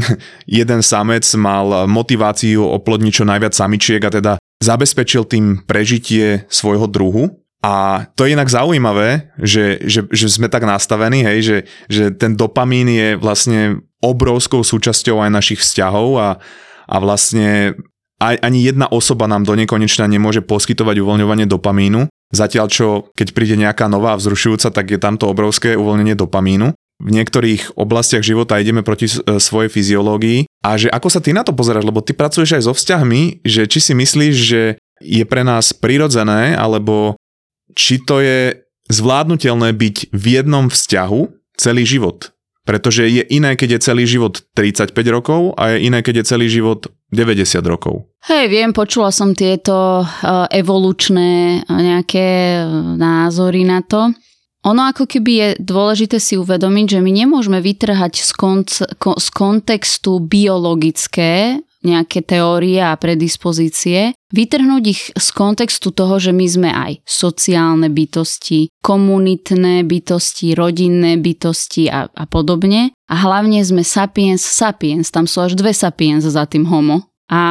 jeden samec mal motiváciu oplodniť čo najviac samičiek a teda zabezpečil tým prežitie svojho druhu. A to je inak zaujímavé, že, že, že sme tak nastavení, hej, že, že ten dopamín je vlastne obrovskou súčasťou aj našich vzťahov a, a vlastne ani jedna osoba nám do nekonečna nemôže poskytovať uvoľňovanie dopamínu, zatiaľ čo keď príde nejaká nová vzrušujúca, tak je tamto obrovské uvoľnenie dopamínu. V niektorých oblastiach života ideme proti e, svojej fyziológii a že ako sa ty na to pozeráš, lebo ty pracuješ aj so vzťahmi, že či si myslíš, že je pre nás prirodzené, alebo či to je zvládnutelné byť v jednom vzťahu celý život. Pretože je iné, keď je celý život 35 rokov a je iné, keď je celý život 90 rokov.
Hej, viem, počula som tieto uh, evolučné uh, nejaké uh, názory na to. Ono ako keby je dôležité si uvedomiť, že my nemôžeme vytrhať z, konc- ko- z kontextu biologické nejaké teórie a predispozície, vytrhnúť ich z kontextu toho, že my sme aj sociálne bytosti, komunitné bytosti, rodinné bytosti a, a podobne. A hlavne sme sapiens sapiens, tam sú až dve sapiens za tým homo. A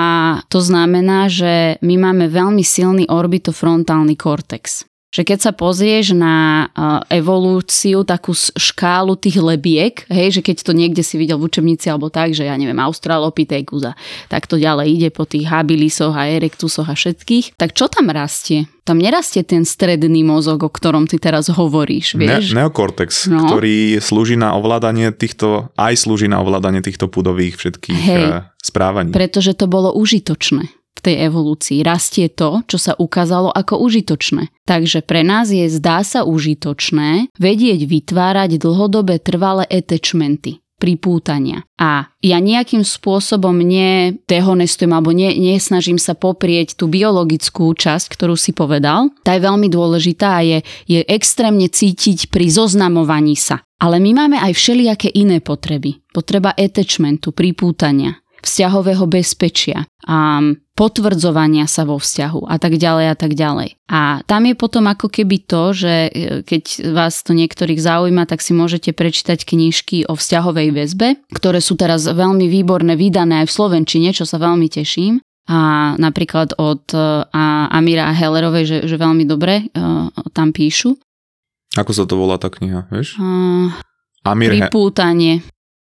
to znamená, že my máme veľmi silný orbitofrontálny kortex že keď sa pozrieš na uh, evolúciu, takú škálu tých lebiek, hej, že keď to niekde si videl v učebnici alebo tak, že ja neviem, Australopithecus a tak to ďalej ide po tých habilisoch a erectusoch a všetkých, tak čo tam rastie? Tam nerastie ten stredný mozog, o ktorom ty teraz hovoríš, vieš?
Ne- neokortex,
No.
ktorý slúži na ovládanie týchto, aj slúži na ovládanie týchto pudových všetkých
Hej.
eh, správaní.
Pretože to bolo užitočné v tej evolúcii. Rastie to, čo sa ukázalo ako užitočné. Takže pre nás je zdá sa užitočné vedieť vytvárať dlhodobé trvalé attachmenty pripútania. A ja nejakým spôsobom nedehonestujem alebo ne, nesnažím sa poprieť tú biologickú časť, ktorú si povedal. Tá je veľmi dôležitá a je, je extrémne cítiť pri zoznamovaní sa. Ale my máme aj všelijaké iné potreby. Potreba attachmentu, pripútania, vzťahového bezpečia a potvrdzovania sa vo vzťahu a tak ďalej a tak ďalej. A tam je potom ako keby to, že e, keď vás to niektorých zaujíma, tak si môžete prečítať knižky o vzťahovej väzbe, ktoré sú teraz veľmi výborné, vydané aj v Slovenčine, čo sa veľmi teším. A napríklad od e, a Amira Hellerovej, že, že veľmi dobre uh, tam píšu.
Ako sa to volá tá kniha, vieš?
Uh,
Amir,
pripútanie.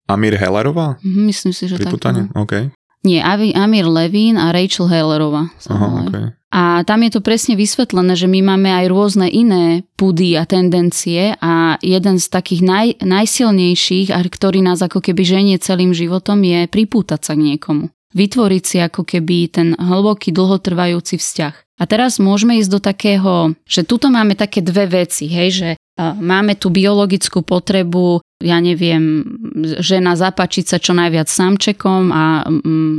Amir Hellerová?
Mhm, Myslím si, že tak.
Priputanie?
no.
OK.
Nie, Amir Levin a Rachel Hellerová.
Aha, okay.
A tam je to presne vysvetlené, že my máme aj rôzne iné pudy a tendencie a jeden z takých naj, najsilnejších, a ktorý nás ako keby ženie celým životom, je pripútať sa k niekomu. Vytvoriť si ako keby ten hlboký, dlhotrvajúci vzťah. A teraz môžeme ísť do takého, že tuto máme také dve veci, hej, že máme tú biologickú potrebu ja neviem, žena zapačiť sa čo najviac samčekom a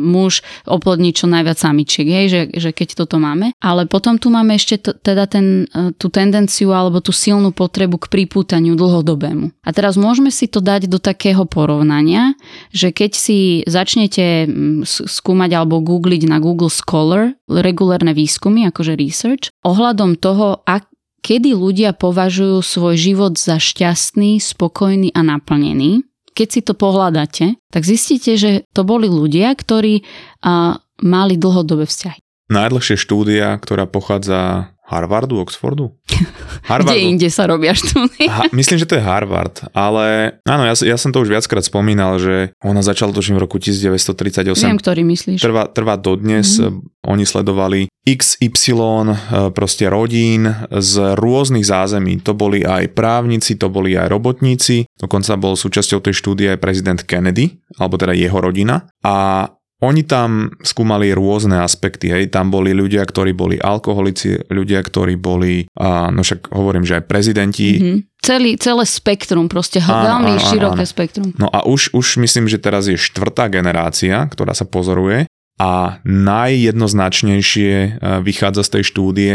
muž oplodniť čo najviac samičiek, hej, že, že keď toto máme. Ale potom tu máme ešte to, teda ten, e, tú tendenciu alebo tú silnú potrebu k pripútaniu dlhodobému. A teraz môžeme si to dať do takého porovnania, že keď si začnete skúmať alebo googliť na Google Scholar regulárne výskumy, akože research, ohľadom toho, ak, kedy ľudia považujú svoj život za šťastný, spokojný a naplnený. Keď si to pohľadáte, tak zistíte, že to boli ľudia, ktorí a, mali dlhodobé vzťahy.
Najdlhšia štúdia, ktorá pochádza Harvardu, Oxfordu?
Harvardu. Kde inde sa robia štúdie?
Ha, myslím, že to je Harvard, ale áno, ja, ja som to už viackrát spomínal, že ona začala tuším v roku 1938.
Viem, ktorý myslíš.
Trvá, trvá dodnes, mm-hmm. oni sledovali XY e, proste rodín z rôznych zázemí. To boli aj právnici, to boli aj robotníci, dokonca bol súčasťou tej štúdie aj prezident Kennedy, alebo teda jeho rodina. A oni tam skúmali rôzne aspekty, hej, tam boli ľudia, ktorí boli alkoholici, ľudia, ktorí boli, a, no však hovorím, že aj prezidenti. Mm-hmm.
Celý, celé spektrum, proste áno, veľmi áno, široké áno. spektrum.
No a už, už myslím, že teraz je štvrtá generácia, ktorá sa pozoruje a najjednoznačnejšie e, vychádza z tej štúdie,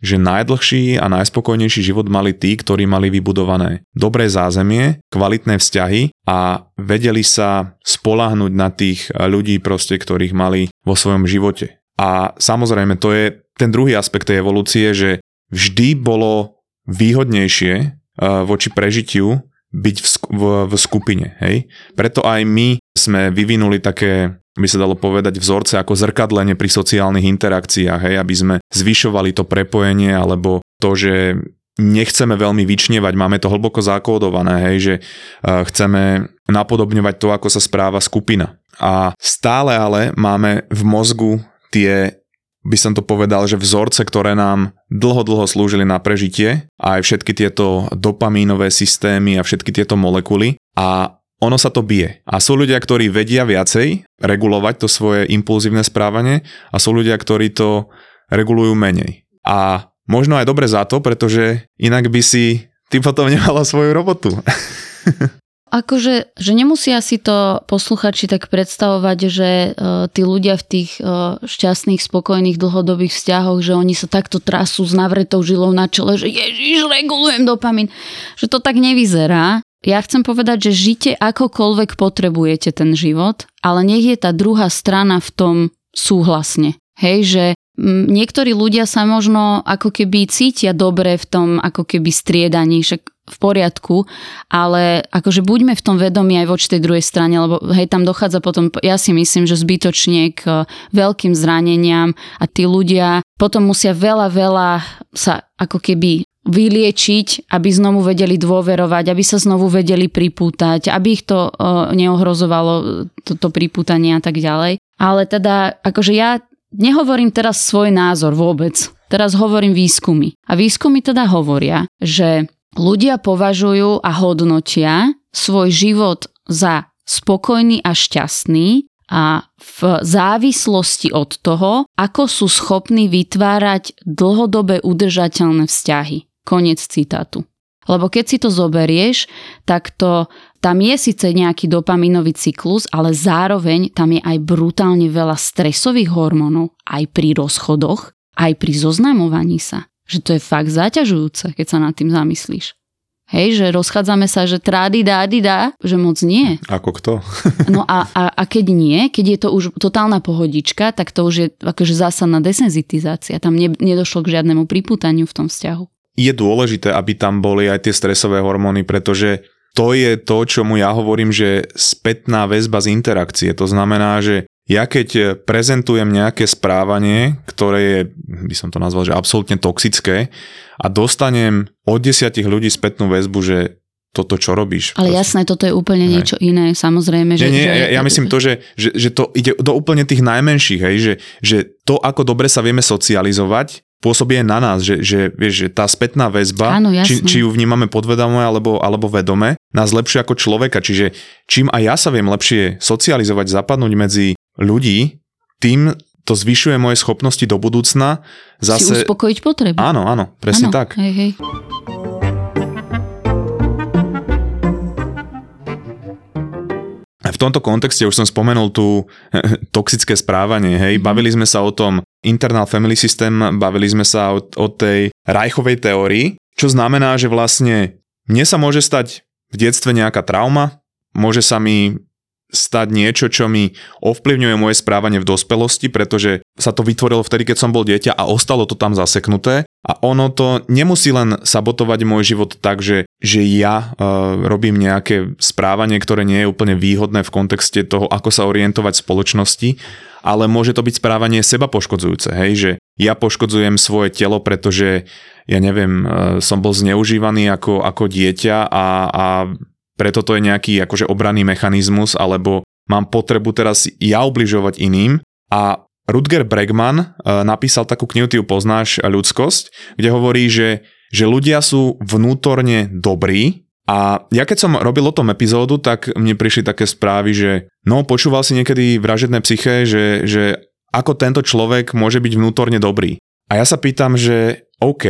že najdlhší a najspokojnejší život mali tí, ktorí mali vybudované dobré zázemie, kvalitné vzťahy a vedeli sa spolahnuť na tých ľudí proste, ktorých mali vo svojom živote. A samozrejme, to je ten druhý aspekt tej evolúcie, že vždy bolo výhodnejšie e, voči prežitiu byť v, skupine. Hej? Preto aj my sme vyvinuli také by sa dalo povedať vzorce ako zrkadlenie pri sociálnych interakciách, hej, aby sme zvyšovali to prepojenie alebo to, že nechceme veľmi vyčnievať, máme to hlboko zakódované, hej, že uh, chceme napodobňovať to, ako sa správa skupina. A stále ale máme v mozgu tie by som to povedal, že vzorce, ktoré nám dlho, dlho slúžili na prežitie, aj všetky tieto dopamínové systémy a všetky tieto molekuly. A ono sa to bije. A sú ľudia, ktorí vedia viacej regulovať to svoje impulzívne správanie a sú ľudia, ktorí to regulujú menej. A možno aj dobre za to, pretože inak by si ty potom nemala svoju robotu.
Akože, že nemusia si to posluchači tak predstavovať, že uh, tí ľudia v tých uh, šťastných, spokojných, dlhodobých vzťahoch, že oni sa takto trasú s navretou žilou na čele, že ježiš, regulujem dopamin. Že to tak nevyzerá. Ja chcem povedať, že žite akokoľvek potrebujete ten život, ale nech je tá druhá strana v tom súhlasne. Hej, že niektorí ľudia sa možno ako keby cítia dobre v tom ako keby striedaní, však v poriadku, ale akože buďme v tom vedomí aj voči tej druhej strane, lebo hej, tam dochádza potom, ja si myslím, že zbytočne k veľkým zraneniam a tí ľudia potom musia veľa, veľa sa ako keby vyliečiť, aby znovu vedeli dôverovať, aby sa znovu vedeli pripútať, aby ich to uh, neohrozovalo, toto pripútanie a tak ďalej. Ale teda, akože ja nehovorím teraz svoj názor vôbec. Teraz hovorím výskumy. A výskumy teda hovoria, že ľudia považujú a hodnotia svoj život za spokojný a šťastný a v závislosti od toho, ako sú schopní vytvárať dlhodobé udržateľné vzťahy. Koniec citátu. Lebo keď si to zoberieš, tak to, tam je síce nejaký dopaminový cyklus, ale zároveň tam je aj brutálne veľa stresových hormónov, aj pri rozchodoch, aj pri zoznamovaní sa. Že to je fakt zaťažujúce, keď sa nad tým zamyslíš. Hej, že rozchádzame sa, že trády, dády, dá, že moc nie.
Ako kto?
no a, a, a keď nie, keď je to už totálna pohodička, tak to už je akože zásadná desenzitizácia. Tam ne, nedošlo k žiadnemu priputaniu v tom vzťahu
je dôležité, aby tam boli aj tie stresové hormóny, pretože to je to, čo mu ja hovorím, že spätná väzba z interakcie. To znamená, že ja keď prezentujem nejaké správanie, ktoré je, by som to nazval, že absolútne toxické a dostanem od desiatich ľudí spätnú väzbu, že toto, čo robíš.
Ale
Proste.
jasné, toto je úplne
Hej.
niečo iné, samozrejme. Že,
Nie, nie,
že,
ja, ja myslím to, že, že, že to ide do úplne tých najmenších, hej, že, že to, ako dobre sa vieme socializovať, pôsobí aj na nás, že, že, vieš, že tá spätná väzba,
Áno,
či, či ju vnímame podvedome alebo, alebo vedome, nás lepšie ako človeka. Čiže čím aj ja sa viem lepšie socializovať, zapadnúť medzi ľudí, tým to zvyšuje moje schopnosti do budúcna.
si
Zase...
uspokojiť potreby.
Áno, áno, presne
Áno,
tak.
Hej, hej.
V tomto kontexte už som spomenul tu toxické správanie, hej.
Mhm.
Bavili sme sa o tom internal family system, bavili sme sa o, o tej Reichovej teórii, čo znamená, že vlastne mne sa môže stať v detstve nejaká trauma, môže sa mi stať niečo, čo mi ovplyvňuje moje správanie v dospelosti, pretože sa to vytvorilo vtedy, keď som bol dieťa a ostalo to tam zaseknuté. A ono to nemusí len sabotovať môj život tak, že, že ja uh, robím nejaké správanie, ktoré nie je úplne výhodné v kontexte toho, ako sa orientovať v spoločnosti, ale môže to byť správanie seba poškodzujúce, hej, že ja poškodzujem svoje telo, pretože ja neviem, uh, som bol zneužívaný ako, ako dieťa a, a preto to je nejaký akože obranný mechanizmus, alebo mám potrebu teraz ja ubližovať iným a Rutger Bregman uh, napísal takú knihu, ty ju poznáš, ľudskosť, kde hovorí, že, že ľudia sú vnútorne dobrí a ja keď som robil o tom epizódu, tak mne prišli také správy, že no počúval si niekedy vražedné psyché, že, že ako tento človek môže byť vnútorne dobrý. A ja sa pýtam, že OK,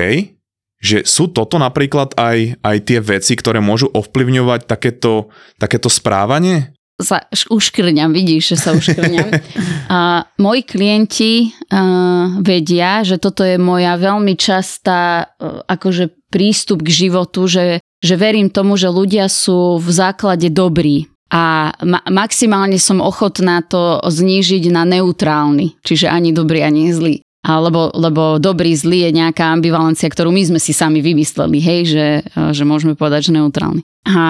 že sú toto napríklad aj, aj tie veci, ktoré môžu ovplyvňovať takéto, takéto správanie?
Sa uškrňam, vidíš, že sa uškrňam. A moji klienti uh, vedia, že toto je moja veľmi častá uh, akože prístup k životu, že, že verím tomu, že ľudia sú v základe dobrí. A ma- maximálne som ochotná to znížiť na neutrálny, čiže ani dobrý, ani zlý. Alebo, lebo dobrý, zlý je nejaká ambivalencia, ktorú my sme si sami vymysleli, hej, že, že môžeme povedať, že neutrálny. A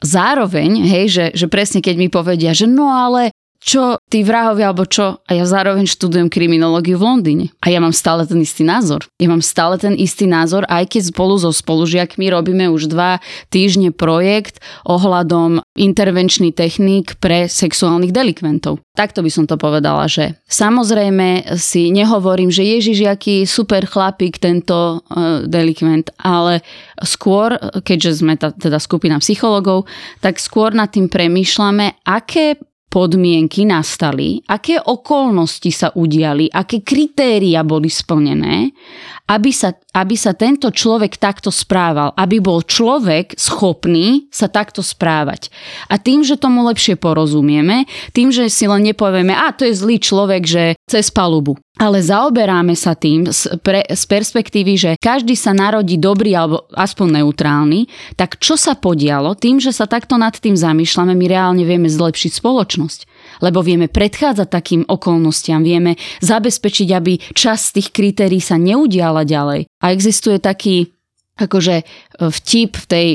zároveň, hej, že, že presne keď mi povedia, že no ale čo tí vrahovia alebo čo, a ja zároveň študujem kriminológiu v Londýne. A ja mám stále ten istý názor. Ja mám stále ten istý názor, aj keď spolu so spolužiakmi robíme už dva týždne projekt ohľadom intervenčný techník pre sexuálnych delikventov. Takto by som to povedala, že samozrejme si nehovorím, že Ježiš, aký super chlapík tento uh, delikvent, ale skôr, keďže sme ta, teda skupina psychologov, tak skôr nad tým premýšľame, aké podmienky nastali, aké okolnosti sa udiali, aké kritéria boli splnené, aby sa, aby sa tento človek takto správal, aby bol človek schopný sa takto správať. A tým, že tomu lepšie porozumieme, tým, že si len nepovieme, a to je zlý človek, že cez palubu. Ale zaoberáme sa tým z, pre, z perspektívy, že každý sa narodí dobrý alebo aspoň neutrálny, tak čo sa podialo? Tým, že sa takto nad tým zamýšľame, my reálne vieme zlepšiť spoločnosť. Lebo vieme predchádzať takým okolnostiam, vieme zabezpečiť, aby časť tých kritérií sa neudiala ďalej. A existuje taký akože vtip v tej,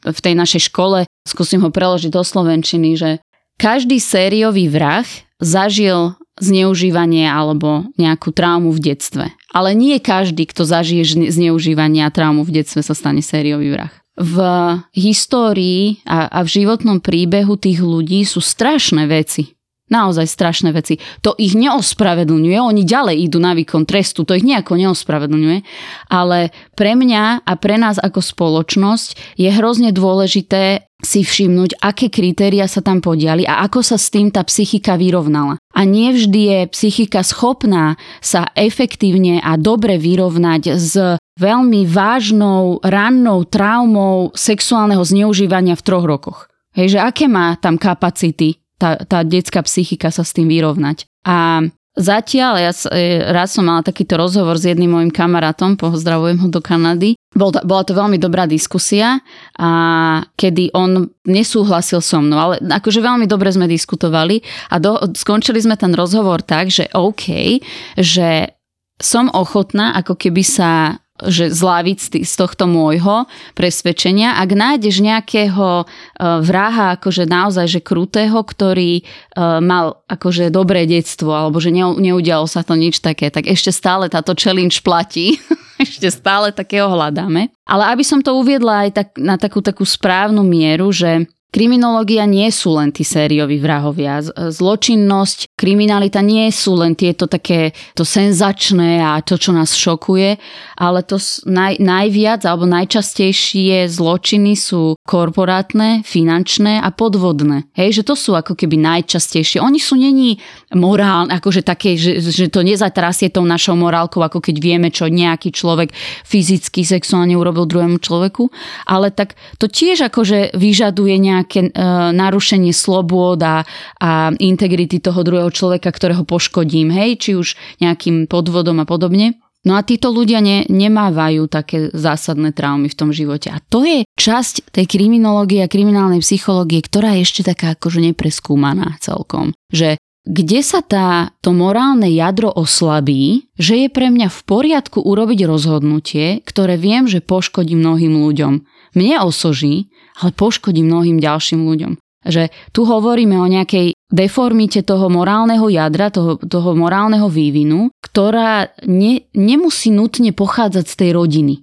v tej našej škole, skúsim ho preložiť do slovenčiny, že každý sériový vrah zažil zneužívanie alebo nejakú traumu v detstve. Ale nie každý, kto zažije zneužívanie a traumu v detstve, sa stane sériový vrah. V histórii a, a v životnom príbehu tých ľudí sú strašné veci. Naozaj strašné veci. To ich neospravedlňuje, oni ďalej idú na výkon trestu, to ich nejako neospravedlňuje, ale pre mňa a pre nás ako spoločnosť je hrozne dôležité si všimnúť, aké kritéria sa tam podiali a ako sa s tým tá psychika vyrovnala. A nie vždy je psychika schopná sa efektívne a dobre vyrovnať s veľmi vážnou rannou traumou sexuálneho zneužívania v troch rokoch. Hej, že aké má tam kapacity tá, tá detská psychika sa s tým vyrovnať. A zatiaľ, ja raz som mala takýto rozhovor s jedným môjim kamarátom, pozdravujem ho do Kanady. Bol, bola to veľmi dobrá diskusia, a kedy on nesúhlasil so mnou, ale akože veľmi dobre sme diskutovali a do, skončili sme ten rozhovor tak, že OK, že som ochotná ako keby sa že zláviť z tohto môjho presvedčenia. Ak nájdeš nejakého vraha, akože naozaj, že krutého, ktorý mal akože dobré detstvo, alebo že neudialo sa to nič také, tak ešte stále táto challenge platí. ešte stále takého hľadáme. Ale aby som to uviedla aj tak, na takú, takú správnu mieru, že Kriminológia nie sú len tí sérioví vrahovia. Zločinnosť, kriminalita nie sú len tieto také to senzačné a to, čo nás šokuje, ale to naj, najviac alebo najčastejšie zločiny sú korporátne, finančné a podvodné. Hej, že to sú ako keby najčastejšie. Oni sú není morálne, akože také, že, že to nezatrasie tou našou morálkou, ako keď vieme, čo nejaký človek fyzicky, sexuálne urobil druhému človeku, ale tak to tiež akože vyžaduje nejak nejaké uh, narušenie slobôd a, a integrity toho druhého človeka, ktorého poškodím, hej, či už nejakým podvodom a podobne. No a títo ľudia ne, nemávajú také zásadné traumy v tom živote. A to je časť tej kriminológie a kriminálnej psychológie, ktorá je ešte taká akože nepreskúmaná celkom. Že kde sa tá, to morálne jadro oslabí, že je pre mňa v poriadku urobiť rozhodnutie, ktoré viem, že poškodí mnohým ľuďom. Mne osoží, ale poškodí mnohým ďalším ľuďom. Že tu hovoríme o nejakej deformite toho morálneho jadra, toho, toho morálneho vývinu, ktorá ne, nemusí nutne pochádzať z tej rodiny.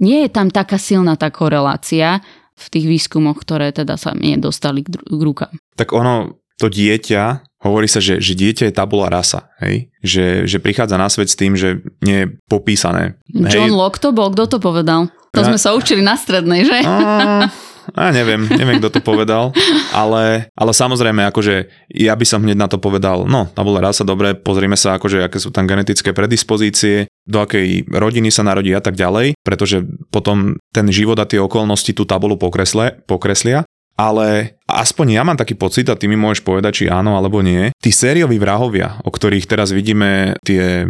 Nie je tam taká silná tá korelácia v tých výskumoch, ktoré teda sa mi dostali k, k rukám.
Tak ono, to dieťa, hovorí sa, že, že dieťa je tabula rasa, hej? Že, že prichádza na svet s tým, že nie je popísané.
John Locke to bol, kto to povedal? To ja... sme sa učili na strednej, že?
A, a neviem, neviem, kto to povedal, ale, ale samozrejme, akože ja by som hneď na to povedal, no, tabula rasa, dobre, pozrime sa, akože aké sú tam genetické predispozície, do akej rodiny sa narodí a tak ďalej, pretože potom ten život a tie okolnosti tú tabulu pokresle, pokreslia. Ale aspoň ja mám taký pocit, a ty mi môžeš povedať, či áno alebo nie, tí sérioví vrahovia, o ktorých teraz vidíme tie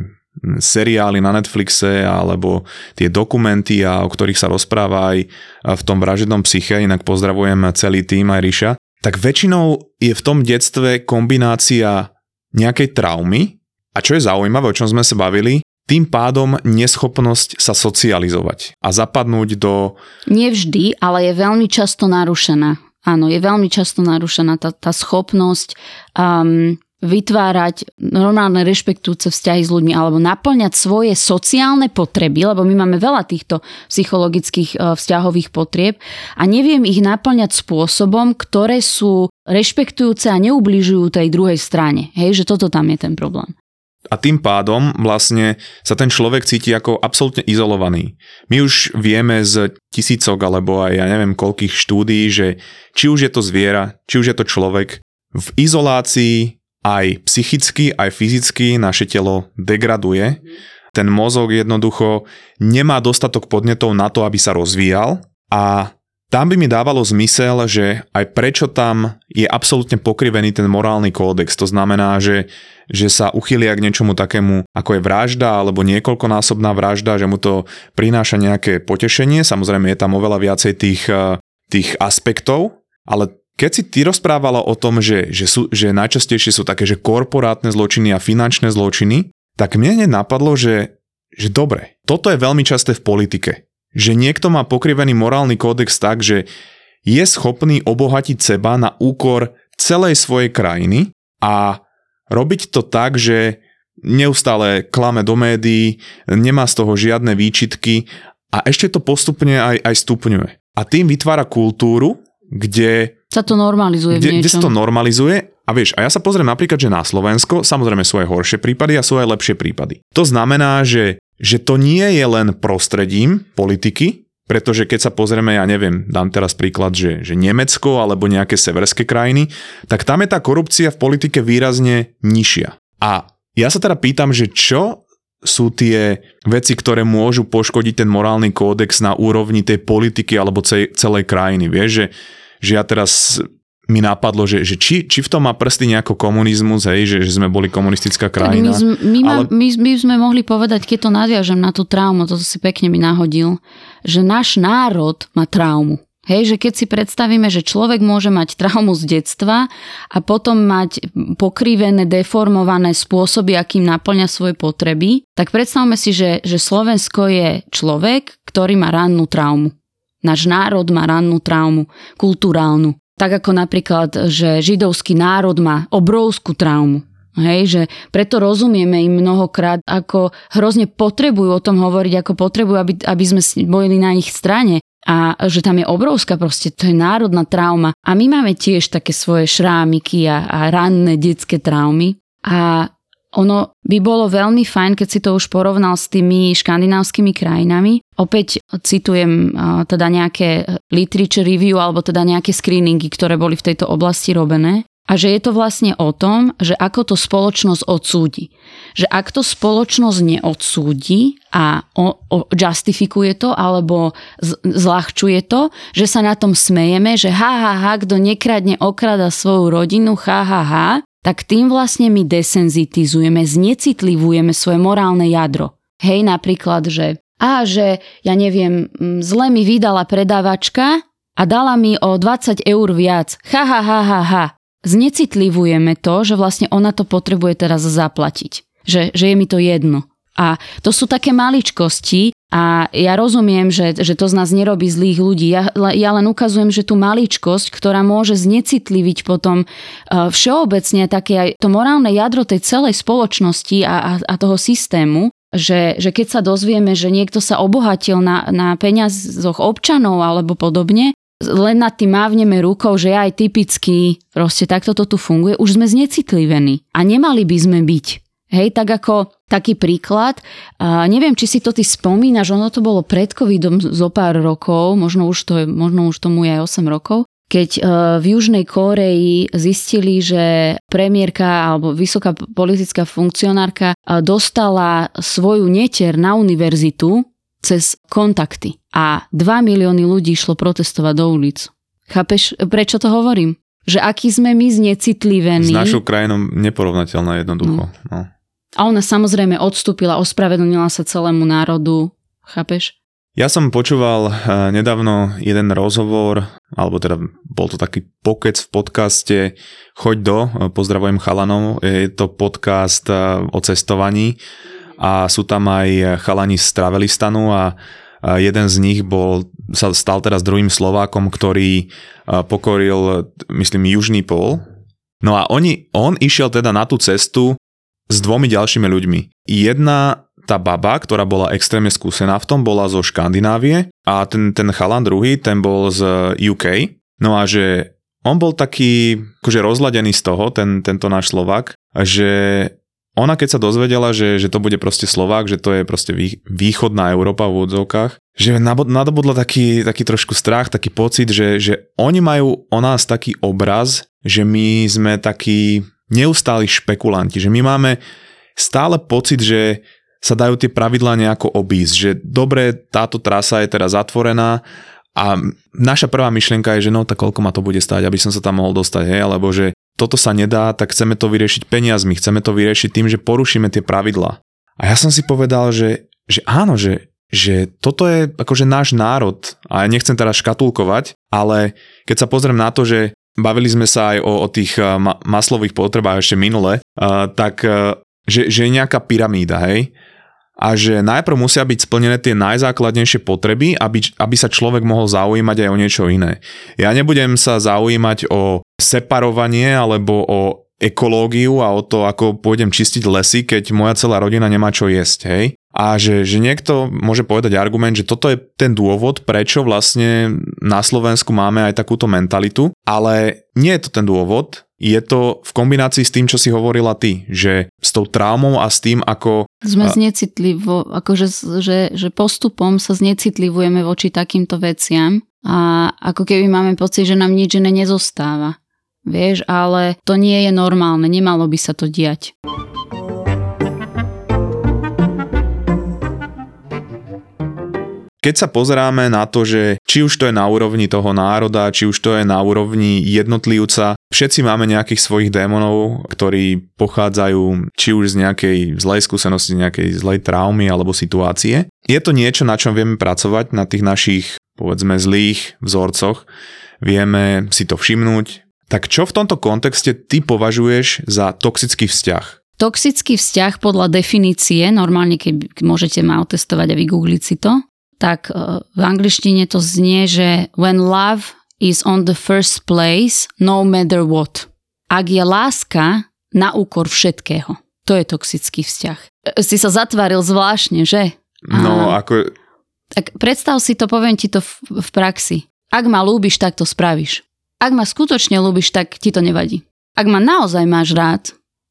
seriály na Netflixe alebo tie dokumenty, a o ktorých sa rozpráva aj v tom vražednom psyche, inak pozdravujem celý tým aj Ríša, tak väčšinou je v tom detstve kombinácia nejakej traumy a čo je zaujímavé, o čom sme sa bavili, tým pádom neschopnosť sa socializovať a zapadnúť do...
Nevždy, ale je veľmi často narušená. Áno, je veľmi často narušená tá, tá schopnosť um, vytvárať normálne rešpektujúce vzťahy s ľuďmi alebo naplňať svoje sociálne potreby, lebo my máme veľa týchto psychologických e, vzťahových potrieb a neviem ich naplňať spôsobom, ktoré sú rešpektujúce a neubližujú tej druhej strane. Hej, že toto tam je ten problém.
A tým pádom vlastne sa ten človek cíti ako absolútne izolovaný. My už vieme z tisícok alebo aj ja neviem koľkých štúdií, že či už je to zviera, či už je to človek, v izolácii aj psychicky, aj fyzicky naše telo degraduje. Ten mozog jednoducho nemá dostatok podnetov na to, aby sa rozvíjal a tam by mi dávalo zmysel, že aj prečo tam je absolútne pokrivený ten morálny kódex. To znamená, že, že sa uchylia k niečomu takému, ako je vražda alebo niekoľkonásobná vražda, že mu to prináša nejaké potešenie. Samozrejme je tam oveľa viacej tých, tých aspektov, ale keď si ty rozprávala o tom, že, že, sú, že najčastejšie sú také, že korporátne zločiny a finančné zločiny, tak mne napadlo, že, že dobre, toto je veľmi časté v politike. Že niekto má pokrivený morálny kódex tak, že je schopný obohatiť seba na úkor celej svojej krajiny a robiť to tak, že neustále klame do médií, nemá z toho žiadne výčitky a ešte to postupne aj, aj stupňuje. A tým vytvára kultúru, kde
sa to normalizuje
kde,
v niečom.
Kde sa to normalizuje a vieš, a ja sa pozriem napríklad, že na Slovensko, samozrejme sú aj horšie prípady a sú aj lepšie prípady. To znamená, že, že to nie je len prostredím politiky, pretože keď sa pozrieme, ja neviem, dám teraz príklad, že, že Nemecko alebo nejaké severské krajiny, tak tam je tá korupcia v politike výrazne nižšia. A ja sa teda pýtam, že čo sú tie veci, ktoré môžu poškodiť ten morálny kódex na úrovni tej politiky alebo celej krajiny. Vieš, že že ja teraz mi napadlo, že, že či, či v tom má prsty nejako komunizmus, hej, že, že sme boli komunistická krajina.
My, my, ale... my, my sme mohli povedať, keď to nadviažem na tú traumu, to si pekne mi nahodil, že náš národ má traumu. Hej, že keď si predstavíme, že človek môže mať traumu z detstva a potom mať pokrivené, deformované spôsoby, akým naplňa svoje potreby, tak predstavme si, že, že Slovensko je človek, ktorý má rannú traumu. Náš národ má rannú traumu, kulturálnu. Tak ako napríklad, že židovský národ má obrovskú traumu. Hej, že preto rozumieme im mnohokrát, ako hrozne potrebujú o tom hovoriť, ako potrebujú, aby, aby sme bojili na ich strane a že tam je obrovská proste, to je národná trauma. A my máme tiež také svoje šrámiky a, a ranné detské traumy. A ono by bolo veľmi fajn, keď si to už porovnal s tými škandinávskymi krajinami. Opäť citujem teda nejaké literature review alebo teda nejaké screeningy, ktoré boli v tejto oblasti robené. A že je to vlastne o tom, že ako to spoločnosť odsúdi. Že ak to spoločnosť neodsúdi a o, o, justifikuje to alebo z, zľahčuje to, že sa na tom smejeme, že ha, ha, ha, kto nekradne okrada svoju rodinu, ha, ha, ha, tak tým vlastne my desenzitizujeme, znecitlivujeme svoje morálne jadro. Hej, napríklad, že a že, ja neviem, zle mi vydala predávačka a dala mi o 20 eur viac. Ha, ha, ha, ha, ha znecitlivujeme to, že vlastne ona to potrebuje teraz zaplatiť. Že, že je mi to jedno. A to sú také maličkosti a ja rozumiem, že, že to z nás nerobí zlých ľudí. Ja, ja len ukazujem, že tú maličkosť, ktorá môže znecitliviť potom uh, všeobecne také aj to morálne jadro tej celej spoločnosti a, a, a toho systému, že, že keď sa dozvieme, že niekto sa obohatil na, na peniazoch občanov alebo podobne, len nad tým mávneme rukou, že aj typicky, proste takto to tu funguje, už sme znecitlivení a nemali by sme byť. Hej, tak ako taký príklad, a neviem, či si to ty spomínaš, ono to bolo pred covidom zo pár rokov, možno už, to je, možno už tomu je aj 8 rokov, keď e, v Južnej Kóreji zistili, že premiérka alebo vysoká politická funkcionárka e, dostala svoju netier na univerzitu cez kontakty a 2 milióny ľudí išlo protestovať do ulic. Chápeš, prečo to hovorím? Že aký sme my znecitlivení.
S našou krajinou neporovnateľná jednoducho. No. No.
A ona samozrejme odstúpila, ospravedlnila sa celému národu. Chápeš?
Ja som počúval eh, nedávno jeden rozhovor, alebo teda bol to taký pokec v podcaste Choď do, eh, pozdravujem chalanov, je to podcast eh, o cestovaní a sú tam aj chalani z Travelistanu a jeden z nich bol, sa stal teraz druhým Slovákom, ktorý pokoril, myslím, Južný pol. No a oni, on išiel teda na tú cestu s dvomi ďalšími ľuďmi. Jedna tá baba, ktorá bola extrémne skúsená v tom, bola zo Škandinávie a ten, ten chalan druhý, ten bol z UK. No a že on bol taký akože rozladený z toho, ten, tento náš Slovak, že ona keď sa dozvedela, že, že to bude proste Slovák, že to je proste východná Európa v úvodzovkách, že nadobudla taký, taký trošku strach, taký pocit, že, že oni majú o nás taký obraz, že my sme takí neustáli špekulanti, že my máme stále pocit, že sa dajú tie pravidlá nejako obísť, že dobre, táto trasa je teraz zatvorená a naša prvá myšlienka je, že no tak koľko ma to bude stať, aby som sa tam mohol dostať, hej, alebo že toto sa nedá, tak chceme to vyriešiť peniazmi, chceme to vyriešiť tým, že porušíme tie pravidlá. A ja som si povedal, že, že áno, že, že toto je akože náš národ a ja nechcem teraz škatulkovať, ale keď sa pozriem na to, že bavili sme sa aj o, o tých uh, maslových potrebách ešte minule, uh, tak uh, že, že je nejaká pyramída, hej? a že najprv musia byť splnené tie najzákladnejšie potreby, aby, aby sa človek mohol zaujímať aj o niečo iné. Ja nebudem sa zaujímať o separovanie alebo o ekológiu a o to, ako pôjdem čistiť lesy, keď moja celá rodina nemá čo jesť, hej? A že, že niekto môže povedať argument, že toto je ten dôvod, prečo vlastne na Slovensku máme aj takúto mentalitu, ale nie je to ten dôvod, je to v kombinácii s tým, čo si hovorila ty, že s tou traumou a s tým, ako...
Sme znecitlivo, akože že, že postupom sa znecitlivujeme voči takýmto veciam a ako keby máme pocit, že nám nič iné nezostáva. Vieš, ale to nie je normálne, nemalo by sa to diať.
Keď sa pozeráme na to, že či už to je na úrovni toho národa, či už to je na úrovni jednotlivca, všetci máme nejakých svojich démonov, ktorí pochádzajú či už z nejakej zlej skúsenosti, nejakej zlej traumy alebo situácie. Je to niečo, na čom vieme pracovať, na tých našich, povedzme, zlých vzorcoch. Vieme si to všimnúť. Tak čo v tomto kontexte ty považuješ za toxický vzťah?
Toxický vzťah podľa definície, normálne keď môžete ma otestovať a vygoogliť si to, tak e, v angličtine to znie, že when love is on the first place, no matter what. Ak je láska na úkor všetkého. To je toxický vzťah. E, Si sa zatváril zvláštne, že?
No,
A-
ako,
Tak predstav si to, poviem ti to v, v praxi. Ak ma ľúbiš, tak to spravíš. Ak ma skutočne ľúbiš, tak ti to nevadí. Ak ma naozaj máš rád,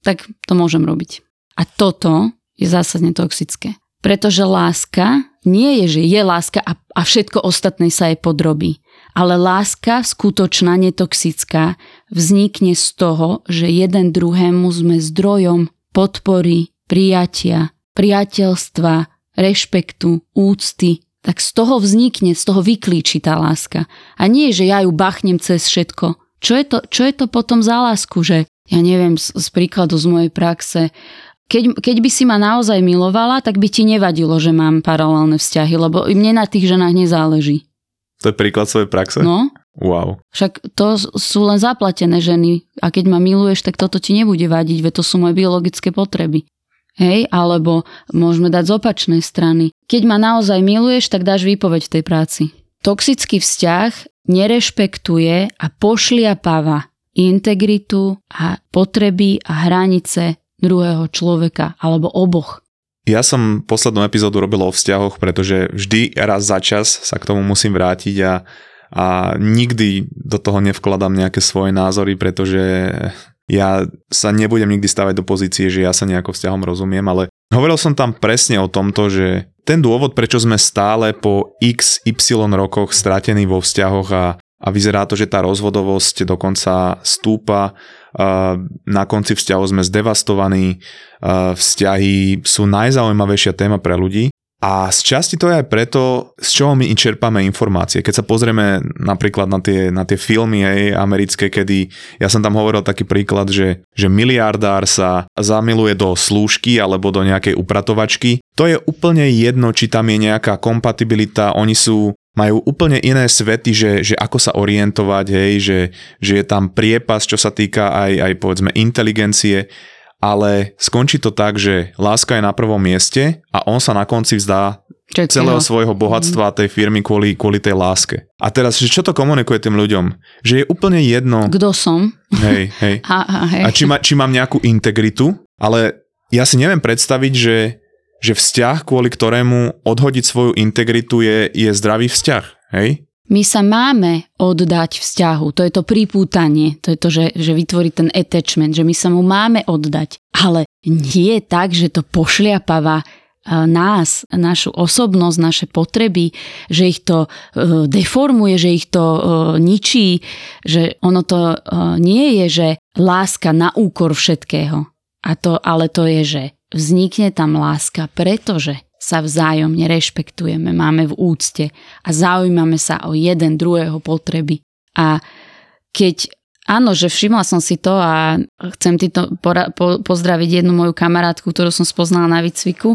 tak to môžem robiť. A toto je zásadne toxické. Pretože láska nie je, že je láska a, a všetko ostatné sa jej podrobí. Ale láska skutočná, netoxická, vznikne z toho, že jeden druhému sme zdrojom podpory, prijatia, priateľstva, rešpektu, úcty. Tak z toho vznikne, z toho vyklíči tá láska. A nie, že ja ju bachnem cez všetko. Čo je to, čo je to potom za lásku, že ja neviem, z, z príkladu z mojej praxe, keď, keď by si ma naozaj milovala, tak by ti nevadilo, že mám paralelné vzťahy, lebo mne na tých ženách nezáleží.
to je príklad svojej praxe?
No,
Wow.
však to sú len zaplatené ženy a keď ma miluješ, tak toto ti nebude vadiť, veď to sú moje biologické potreby. Hej, alebo môžeme dať z opačnej strany. Keď ma naozaj miluješ, tak dáš výpoveď v tej práci. Toxický vzťah nerešpektuje a pošliapáva integritu a potreby a hranice druhého človeka alebo oboch.
Ja som poslednú epizódu robil o vzťahoch, pretože vždy raz za čas sa k tomu musím vrátiť a, a nikdy do toho nevkladám nejaké svoje názory, pretože ja sa nebudem nikdy stavať do pozície, že ja sa nejako vzťahom rozumiem, ale hovoril som tam presne o tomto, že ten dôvod, prečo sme stále po x, y rokoch stratení vo vzťahoch a, a vyzerá to, že tá rozvodovosť dokonca stúpa, na konci vzťahu sme zdevastovaní, vzťahy sú najzaujímavejšia téma pre ľudí. A z časti to je aj preto, z čoho my čerpáme informácie. Keď sa pozrieme napríklad na tie, na tie filmy hej, americké, kedy, ja som tam hovoril taký príklad, že, že miliardár sa zamiluje do slúžky alebo do nejakej upratovačky, to je úplne jedno, či tam je nejaká kompatibilita, oni sú majú úplne iné svety, že, že ako sa orientovať, hej, že, že je tam priepas, čo sa týka aj, aj povedzme inteligencie, ale skončí to tak, že láska je na prvom mieste a on sa na konci vzdá
Všetkého.
celého svojho bohatstva tej firmy kvôli, kvôli tej láske. A teraz, že čo to komunikuje tým ľuďom? Že je úplne jedno,
Kto som?
hej, hej.
A, a, hej.
A či, ma, či mám nejakú integritu, ale ja si neviem predstaviť, že, že vzťah, kvôli ktorému odhodiť svoju integritu je, je zdravý vzťah, hej?
My sa máme oddať vzťahu, to je to pripútanie, to je to, že, že vytvorí ten attachment, že my sa mu máme oddať. Ale nie je tak, že to pošliapava nás, našu osobnosť, naše potreby, že ich to e, deformuje, že ich to e, ničí, že ono to e, nie je, že láska na úkor všetkého. A to, ale to je, že vznikne tam láska, pretože sa vzájomne rešpektujeme, máme v úcte a zaujímame sa o jeden druhého potreby. A keď Áno, že všimla som si to a chcem ti to pora- po- pozdraviť jednu moju kamarátku, ktorú som spoznala na výcviku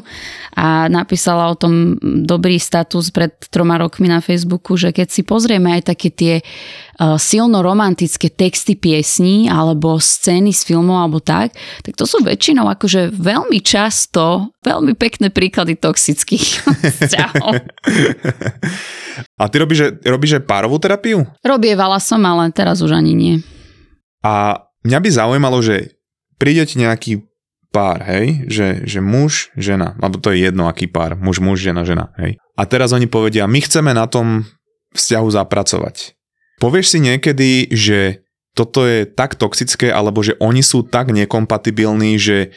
a napísala o tom dobrý status pred troma rokmi na Facebooku, že keď si pozrieme aj také tie silno romantické texty piesní alebo scény z filmov alebo tak, tak to sú väčšinou akože veľmi často veľmi pekné príklady toxických vzťahov.
A ty robíš, robíš aj párovú terapiu?
Robievala som, ale teraz už ani nie.
A mňa by zaujímalo, že príde ti nejaký pár, hej, že, že muž, žena, alebo to je jedno aký pár, muž, muž, žena, žena, hej. A teraz oni povedia, my chceme na tom vzťahu zapracovať. Povieš si niekedy, že toto je tak toxické, alebo že oni sú tak nekompatibilní, že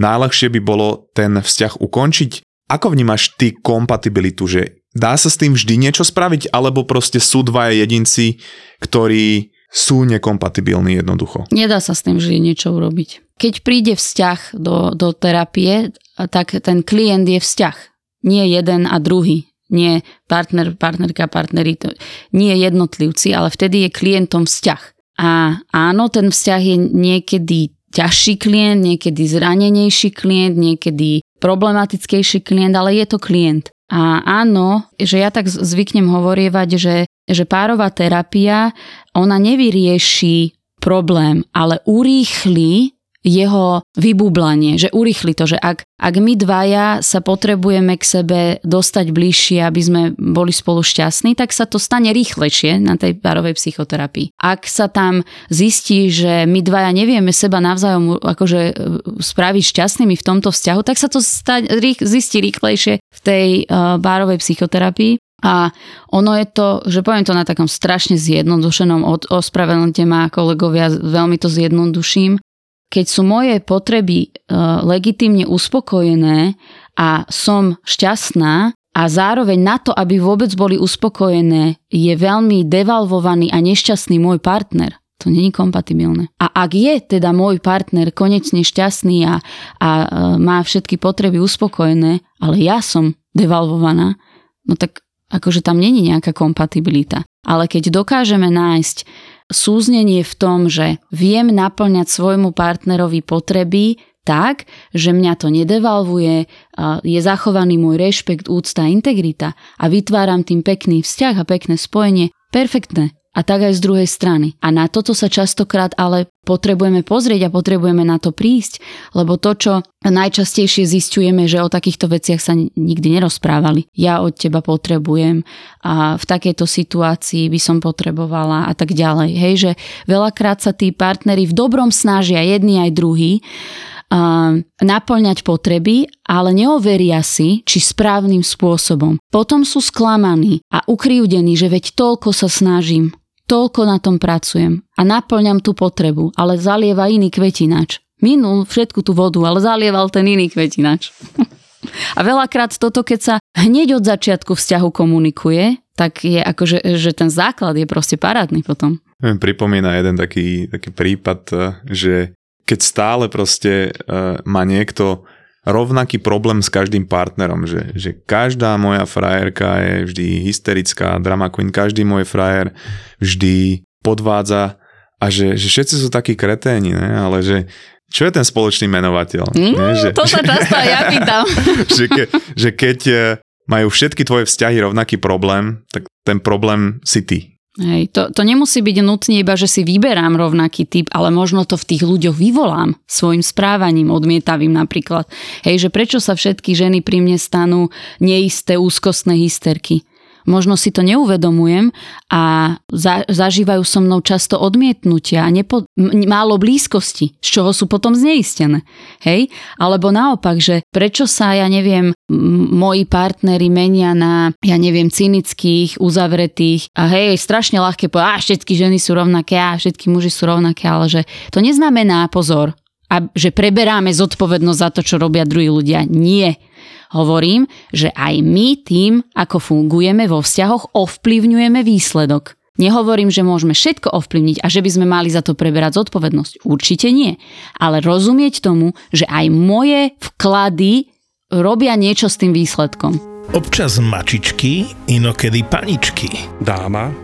najľahšie by bolo ten vzťah ukončiť? Ako vnímaš ty kompatibilitu, že dá sa s tým vždy niečo spraviť, alebo proste sú dvaja jedinci, ktorí sú nekompatibilní jednoducho.
Nedá sa s tým vždy niečo urobiť. Keď príde vzťah do, do terapie, tak ten klient je vzťah. Nie jeden a druhý. Nie partner, partnerka, partneri. To, nie jednotlivci, ale vtedy je klientom vzťah. A áno, ten vzťah je niekedy ťažší klient, niekedy zranenejší klient, niekedy problematickejší klient, ale je to klient. A áno, že ja tak zvyknem hovorievať, že, že párová terapia, ona nevyrieši problém, ale urýchli jeho vybublanie, že urýchli to, že ak, ak my dvaja sa potrebujeme k sebe dostať bližšie, aby sme boli spolu šťastní, tak sa to stane rýchlejšie na tej párovej psychoterapii. Ak sa tam zistí, že my dvaja nevieme seba navzájom akože e, spraviť šťastnými v tomto vzťahu, tak sa to sta- zistí rýchlejšie v tej uh, psychoterapii. A ono je to, že poviem to na takom strašne zjednodušenom, od, ospravedlňte ma kolegovia, veľmi to zjednoduším, keď sú moje potreby uh, legitimne uspokojené a som šťastná a zároveň na to, aby vôbec boli uspokojené, je veľmi devalvovaný a nešťastný môj partner. To není kompatibilné. A ak je teda môj partner konečne šťastný a, a uh, má všetky potreby uspokojené, ale ja som devalvovaná, no tak akože tam není nejaká kompatibilita. Ale keď dokážeme nájsť súznenie v tom, že viem naplňať svojmu partnerovi potreby tak, že mňa to nedevalvuje, je zachovaný môj rešpekt, úcta, integrita a vytváram tým pekný vzťah a pekné spojenie, perfektné a tak aj z druhej strany. A na toto sa častokrát ale potrebujeme pozrieť a potrebujeme na to prísť, lebo to, čo najčastejšie zistujeme, že o takýchto veciach sa nikdy nerozprávali. Ja od teba potrebujem a v takejto situácii by som potrebovala a tak ďalej. Hej, že veľakrát sa tí partnery v dobrom snažia jedni aj druhý naplňať potreby, ale neoveria si, či správnym spôsobom. Potom sú sklamaní a ukriúdení, že veď toľko sa snažím, Toľko na tom pracujem a naplňam tú potrebu, ale zalieva iný kvetinač. Minul všetku tú vodu, ale zalieval ten iný kvetinač. a veľakrát toto, keď sa hneď od začiatku vzťahu komunikuje, tak je akože, že ten základ je proste parádny potom.
Pripomína jeden taký, taký prípad, eh, že keď stále proste uh, má niekto rovnaký problém s každým partnerom, že, že každá moja frajerka je vždy hysterická, drama queen, každý môj frajer vždy podvádza a že, že všetci sú takí kreténi, ne? ale že čo je ten spoločný menovateľ?
Mm, ne? Že, to sa často aj ja pýtam.
že, ke, že keď eh, majú všetky tvoje vzťahy rovnaký problém, tak ten problém si ty.
Hej, to, to nemusí byť nutne iba, že si vyberám rovnaký typ, ale možno to v tých ľuďoch vyvolám svojim správaním, odmietavým napríklad. Hej, že prečo sa všetky ženy pri mne stanú neisté úzkostné hysterky? Možno si to neuvedomujem a za, zažívajú so mnou často odmietnutia a nepo, málo blízkosti, z čoho sú potom zneistené. Hej? Alebo naopak, že prečo sa, ja neviem, moji partnery menia na, ja neviem, cynických, uzavretých a hej, strašne ľahké povedať, a všetky ženy sú rovnaké, a všetky muži sú rovnaké, ale že to neznamená, pozor, a že preberáme zodpovednosť za to, čo robia druhí ľudia. Nie Hovorím, že aj my tým, ako fungujeme vo vzťahoch, ovplyvňujeme výsledok. Nehovorím, že môžeme všetko ovplyvniť a že by sme mali za to preberať zodpovednosť. Určite nie. Ale rozumieť tomu, že aj moje vklady robia niečo s tým výsledkom.
Občas mačičky, inokedy paničky.
Dáma